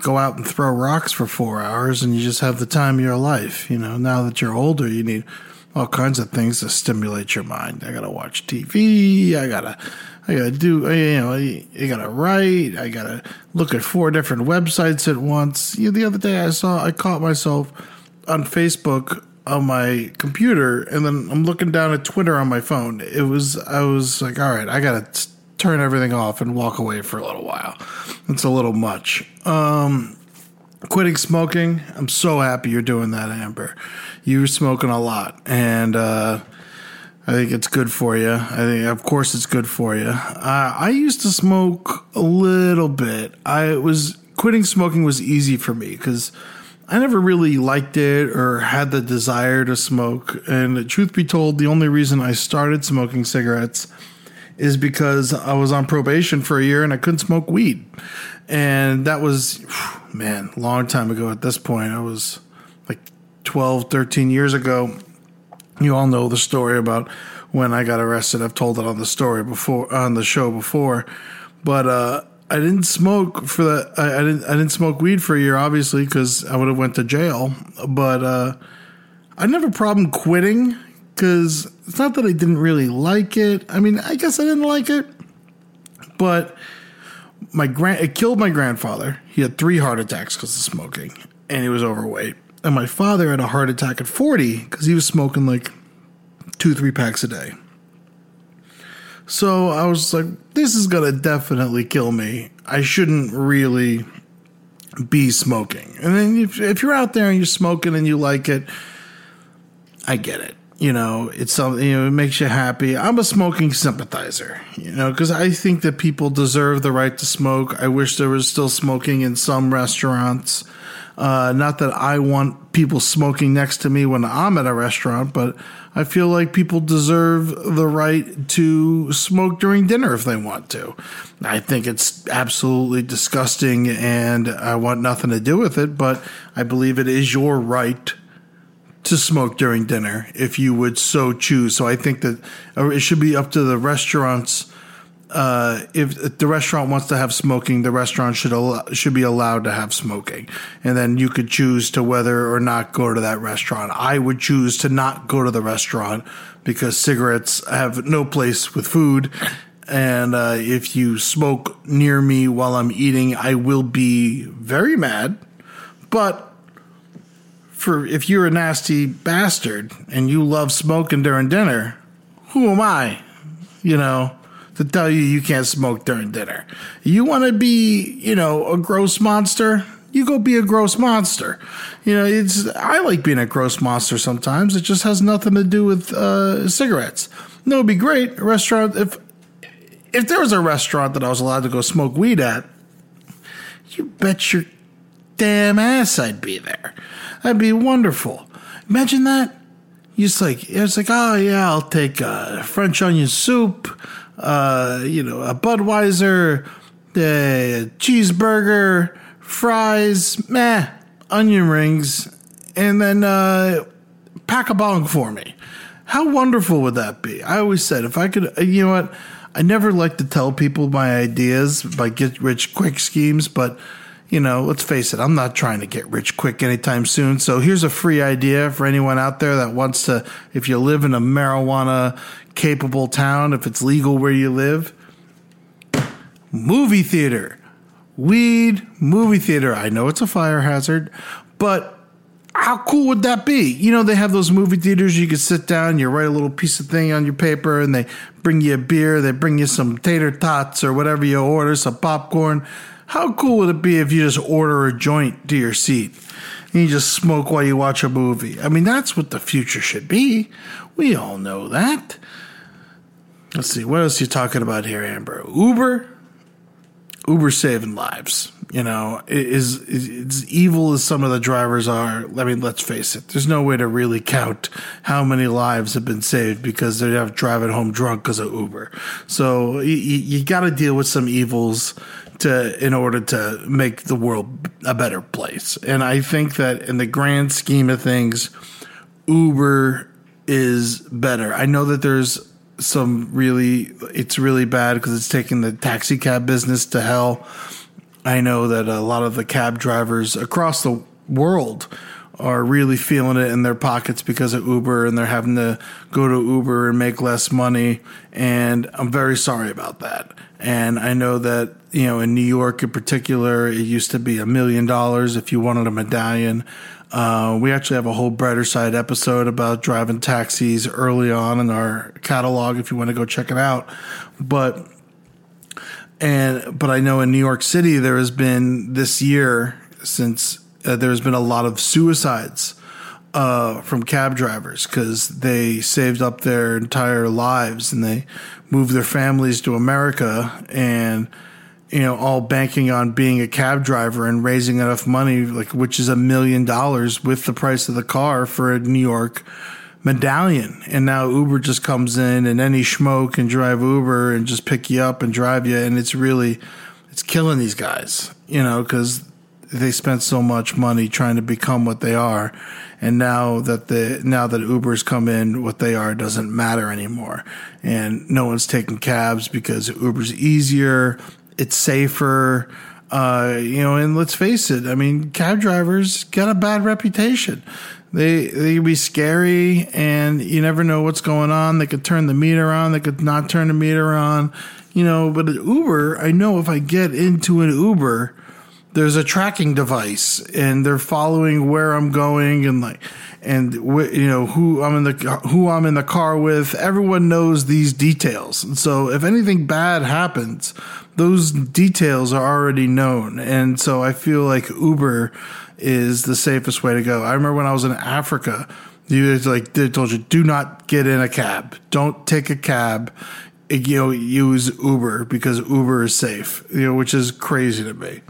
Speaker 2: go out and throw rocks for four hours, and you just have the time of your life. You know, now that you're older, you need all kinds of things to stimulate your mind. I gotta watch TV. I gotta I gotta do, you know, you gotta write. I gotta look at four different websites at once. You know, the other day I saw, I caught myself on Facebook on my computer, and then I'm looking down at Twitter on my phone. It was, I was like, all right, I gotta turn everything off and walk away for a little while. It's a little much. Um, quitting smoking. I'm so happy you're doing that, Amber. You're smoking a lot, and uh, I think it's good for you. I think, of course, it's good for you. Uh, I used to smoke a little bit. I was quitting smoking was easy for me because I never really liked it or had the desire to smoke. And truth be told, the only reason I started smoking cigarettes is because I was on probation for a year and I couldn't smoke weed. And that was, man, long time ago at this point. I was like 12, 13 years ago you all know the story about when I got arrested. I've told it on the story before on the show before, but uh, I didn't smoke for that. I, I, didn't. I didn't smoke weed for a year, obviously, because I would have went to jail. But uh, I didn't have a problem quitting because it's not that I didn't really like it. I mean, I guess I didn't like it, but my grand it killed my grandfather. He had three heart attacks because of smoking, and he was overweight and my father had a heart attack at 40 because he was smoking like two, three packs a day. So I was like, this is to definitely kill me. I shouldn't really be smoking. And then if, if you're out there and you're smoking and you like it, I get it. You know, it's something, you know, it makes you happy. I'm a smoking sympathizer, you know, because I think that people deserve the right to smoke. I wish there was still smoking in some restaurants. Uh, not that I want people smoking next to me when I'm at a restaurant, but I feel like people deserve the right to smoke during dinner if they want to. I think it's absolutely disgusting and I want nothing to do with it, but I believe it is your right to smoke during dinner if you would so choose. So I think that it should be up to the restaurants uh, if the restaurant wants to have smoking, the restaurant should al- should be allowed to have smoking, and then you could choose to whether or not go to that restaurant. I would choose to not go to the restaurant because cigarettes have no place with food, and uh, if you smoke near me while I'm eating, I will be very mad. But for if you're a nasty bastard and you love smoking during dinner, who am I? You know to tell you you can't smoke during dinner. You want to be, you know, a gross monster? You go be a gross monster. You know, it's I like being a gross monster sometimes. It just has nothing to do with uh, cigarettes. No, it'd be great. A restaurant if if there was a restaurant that I was allowed to go smoke weed at, you bet your damn ass I'd be there. That'd be wonderful. Imagine that. You just like it's like, oh yeah, I'll take a French onion soup uh, you know, a Budweiser, a cheeseburger, fries, meh, onion rings, and then uh, pack a bong for me. How wonderful would that be? I always said if I could, uh, you know what? I never like to tell people my ideas by get rich quick schemes, but you know, let's face it, I'm not trying to get rich quick anytime soon. So here's a free idea for anyone out there that wants to, if you live in a marijuana capable town, if it's legal where you live, movie theater, weed, movie theater. I know it's a fire hazard, but how cool would that be? You know, they have those movie theaters you can sit down, you write a little piece of thing on your paper, and they bring you a beer, they bring you some tater tots or whatever you order, some popcorn. How cool would it be if you just order a joint to your seat and you just smoke while you watch a movie? I mean, that's what the future should be. We all know that. Let's see, what else are you talking about here, Amber? Uber? Uber saving lives. You know, is, evil as some of the drivers are. I mean, let's face it. There's no way to really count how many lives have been saved because they're driving home drunk because of Uber. So you, you got to deal with some evils to in order to make the world a better place. And I think that in the grand scheme of things, Uber is better. I know that there's some really it's really bad because it's taking the taxi cab business to hell I know that a lot of the cab drivers across the world are really feeling it in their pockets because of Uber and they're having to go to Uber and make less money. And I'm very sorry about that. And I know that, you know, in New York in particular, it used to be a million dollars if you wanted a medallion. Uh, we actually have a whole brighter side episode about driving taxis early on in our catalog if you want to go check it out. But and but I know in New York City there has been this year since uh, there's been a lot of suicides uh, from cab drivers because they saved up their entire lives and they moved their families to America and you know all banking on being a cab driver and raising enough money like which is a million dollars with the price of the car for a New York medallion. And now Uber just comes in and any schmo can drive Uber and just pick you up and drive you. And it's really, it's killing these guys, you know, because they spent so much money trying to become what they are. And now that the, now that Uber's come in, what they are doesn't matter anymore. And no one's taking cabs because Uber's easier. It's safer. Uh, you know, and let's face it. I mean, cab drivers got a bad reputation. They they be scary, and you never know what's going on. They could turn the meter on, they could not turn the meter on, you know. But at Uber, I know if I get into an Uber, there's a tracking device, and they're following where I'm going, and like, and you know who I'm in the who I'm in the car with. Everyone knows these details, and so if anything bad happens, those details are already known, and so I feel like Uber is the safest way to go. I remember when I was in Africa, you like they told you do not get in a cab, don't take a cab. You know, use Uber because Uber is safe. You know, which is crazy to me.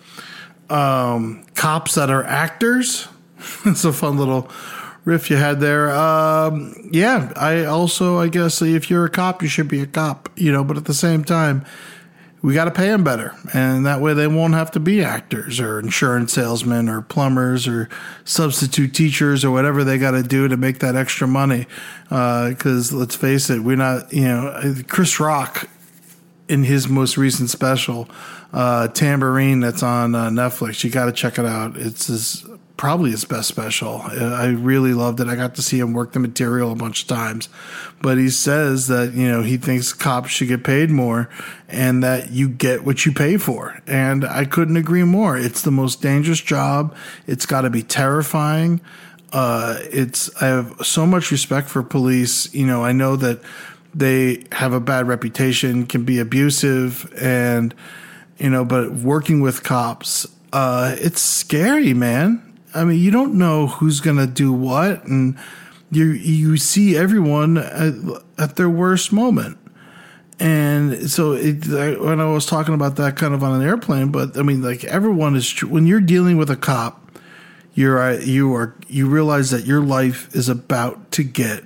Speaker 2: Um, cops that are actors. it's a fun little riff you had there. Um, yeah, I also, I guess, if you're a cop, you should be a cop. You know, but at the same time, we got to pay them better. And that way they won't have to be actors or insurance salesmen or plumbers or substitute teachers or whatever they got to do to make that extra money. Because uh, let's face it, we're not, you know, Chris Rock in his most recent special, uh, Tamborine, that's on uh, Netflix. You got to check it out. It's his probably his best special. I really loved it. I got to see him work the material a bunch of times. But he says that, you know, he thinks cops should get paid more and that you get what you pay for. And I couldn't agree more. It's the most dangerous job. It's got to be terrifying. Uh, it's, I have so much respect for police. You know, I know that they have a bad reputation, can be abusive and, you know, but working with cops, uh, it's scary, man I mean, you don't know who's to do what, and you you see everyone at, at their worst moment. And so, it, I, when I was talking about that kind of on an airplane, but I mean, like everyone is tr- when you're dealing with a cop, you're uh, you are you realize that your life is about to get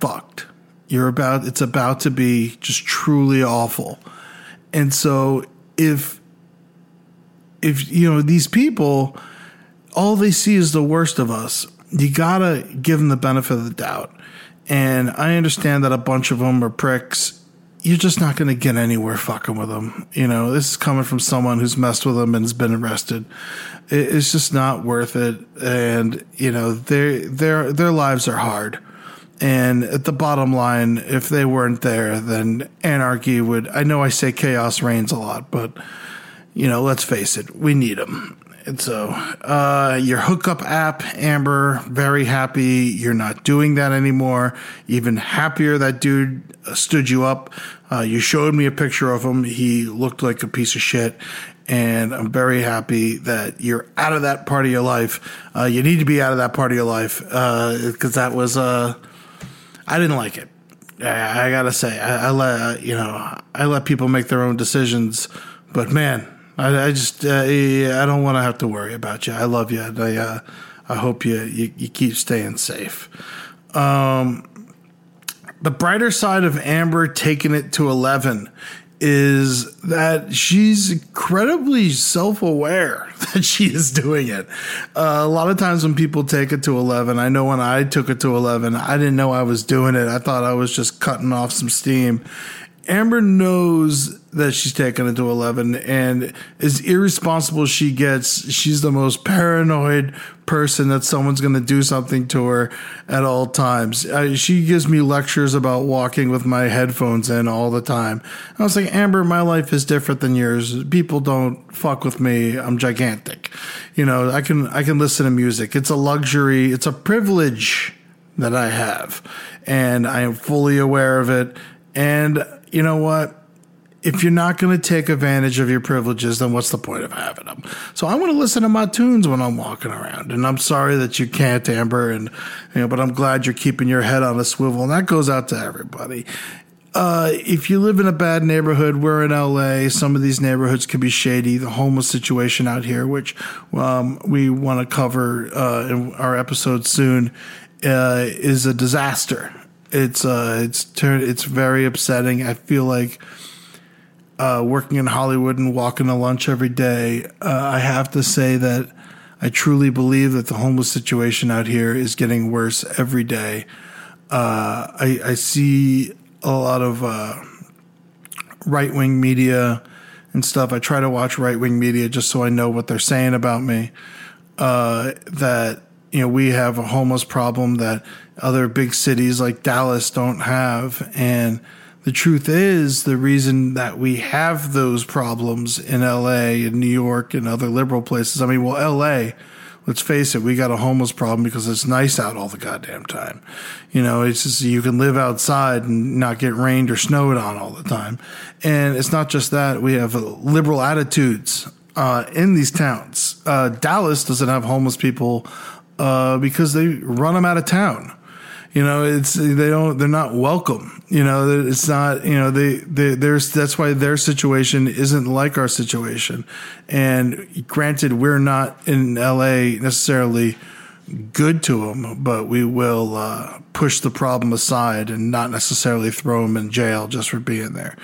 Speaker 2: fucked. You're about it's about to be just truly awful, and so if if you know these people all they see is the worst of us. You gotta give them the benefit of the doubt. And I understand that a bunch of them are pricks. You're just not to get anywhere fucking with them. You know, this is coming from someone who's messed with them and has been arrested. It's just not worth it. And, you know, their, their, their lives are hard. And at the bottom line, if they weren't there, then anarchy would, I know I say chaos reigns a lot, but, you know, let's face it, we need them. And so, uh, your hookup app, Amber, very happy you're not doing that anymore. Even happier that dude stood you up. Uh, you showed me a picture of him. He looked like a piece of shit. And I'm very happy that you're out of that part of your life. Uh, you need to be out of that part of your life because uh, that was, uh, I didn't like it. I, I gotta say, I, I let you know, I let people make their own decisions, but man, I, I just uh, I don't want to have to worry about you. I love you. And I uh, I hope you, you you keep staying safe. Um, the brighter side of Amber taking it to eleven is that she's incredibly self aware that she is doing it. Uh, a lot of times when people take it to 11, I know when I took it to 11, I didn't know I was doing it. I thought I was just cutting off some steam. Amber knows that she's taken it to 11 and as irresponsible she gets, she's the most paranoid person that someone's going to do something to her at all times. Uh, she gives me lectures about walking with my headphones in all the time. I was like, Amber, my life is different than yours. People don't fuck with me. I'm gigantic. You know, I can, I can listen to music. It's a luxury. It's a privilege that I have and I am fully aware of it. And you know what? If you're not going to take advantage of your privileges, then what's the point of having them? So I'm going to listen to my tunes when I'm walking around. And I'm sorry that you can't, Amber, and you know, but I'm glad you're keeping your head on a swivel. And that goes out to everybody. Uh, if you live in a bad neighborhood, we're in LA. Some of these neighborhoods can be shady. The homeless situation out here, which um, we want to cover uh, in our episode soon, uh, is a disaster. It's uh, it's turned. It's very upsetting. I feel like uh, working in Hollywood and walking to lunch every day. Uh, I have to say that I truly believe that the homeless situation out here is getting worse every day. Uh, I, I, see a lot of uh, right wing media and stuff. I try to watch right wing media just so I know what they're saying about me. Uh, that you know we have a homeless problem that other big cities like Dallas don't have. And the truth is, the reason that we have those problems in LA and New York and other liberal places, I mean, well, LA, let's face it, we got a homeless problem because it's nice out all the goddamn time. You know, it's just you can live outside and not get rained or snowed on all the time. And it's not just that, we have liberal attitudes uh, in these towns. Uh, Dallas doesn't have homeless people uh, because they run them out of town. You know, it's they don't they're not welcome. You know, it's not you know they they there's that's why their situation isn't like our situation. And granted, we're not in L.A. necessarily good to them, but we will uh, push the problem aside and not necessarily throw them in jail just for being there.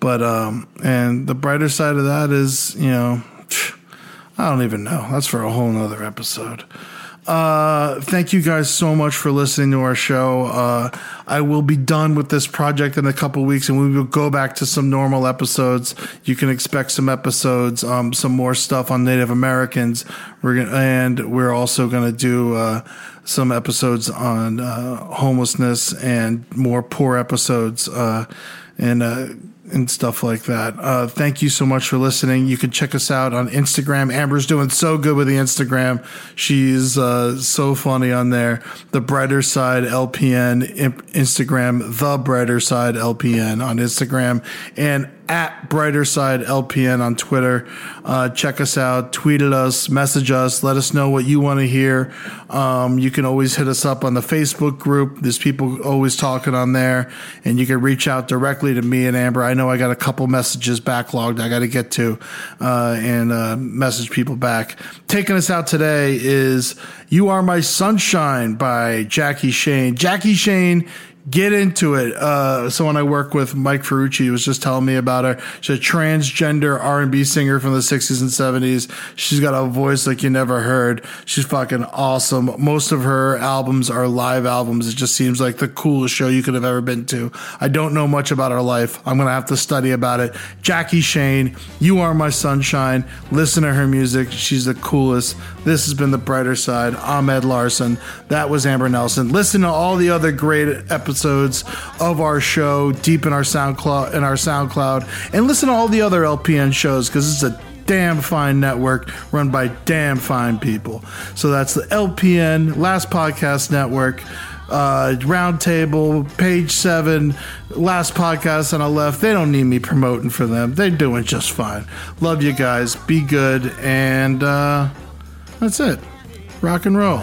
Speaker 2: But um, and the brighter side of that is, you know, I don't even know. That's for a whole nother episode. Uh, thank you guys so much for listening to our show. Uh, I will be done with this project in a couple weeks and we will go back to some normal episodes. You can expect some episodes, um, some more stuff on Native Americans. We're gonna, and we're also going to do, uh, some episodes on, uh, homelessness and more poor episodes, uh, and, uh, and stuff like that. Uh, thank you so much for listening. You can check us out on Instagram. Amber's doing so good with the Instagram. She's uh, so funny on there. The Brighter Side LPN Instagram, The Brighter Side LPN on Instagram, and at Brighter Side LPN on Twitter. Uh, check us out, tweet at us, message us, let us know what you want to hear. Um, you can always hit us up on the Facebook group. There's people always talking on there, and you can reach out directly to me and Amber. I know I got a couple messages backlogged I got to get to uh, and uh, message people back. Taking us out today is You Are My Sunshine by Jackie Shane. Jackie Shane get into it. Uh, someone I work with, Mike Ferrucci, was just telling me about her. She's a transgender R&B singer from the 60s and 70s. She's got a voice like you never heard. She's fucking awesome. Most of her albums are live albums. It just seems like the coolest show you could have ever been to. I don't know much about her life. I'm to have to study about it. Jackie Shane, You Are My Sunshine. Listen to her music. She's the coolest. This has been The Brighter Side. I'm Ed Larson. That was Amber Nelson. Listen to all the other great episodes episodes of our show deep in our SoundCloud in our SoundCloud and listen to all the other LPN shows because it's a damn fine network run by damn fine people. So that's the LPN Last Podcast Network. Uh, roundtable, page seven, last podcast on the left. They don't need me promoting for them. They're doing just fine. Love you guys. Be good. And uh, that's it. Rock and roll.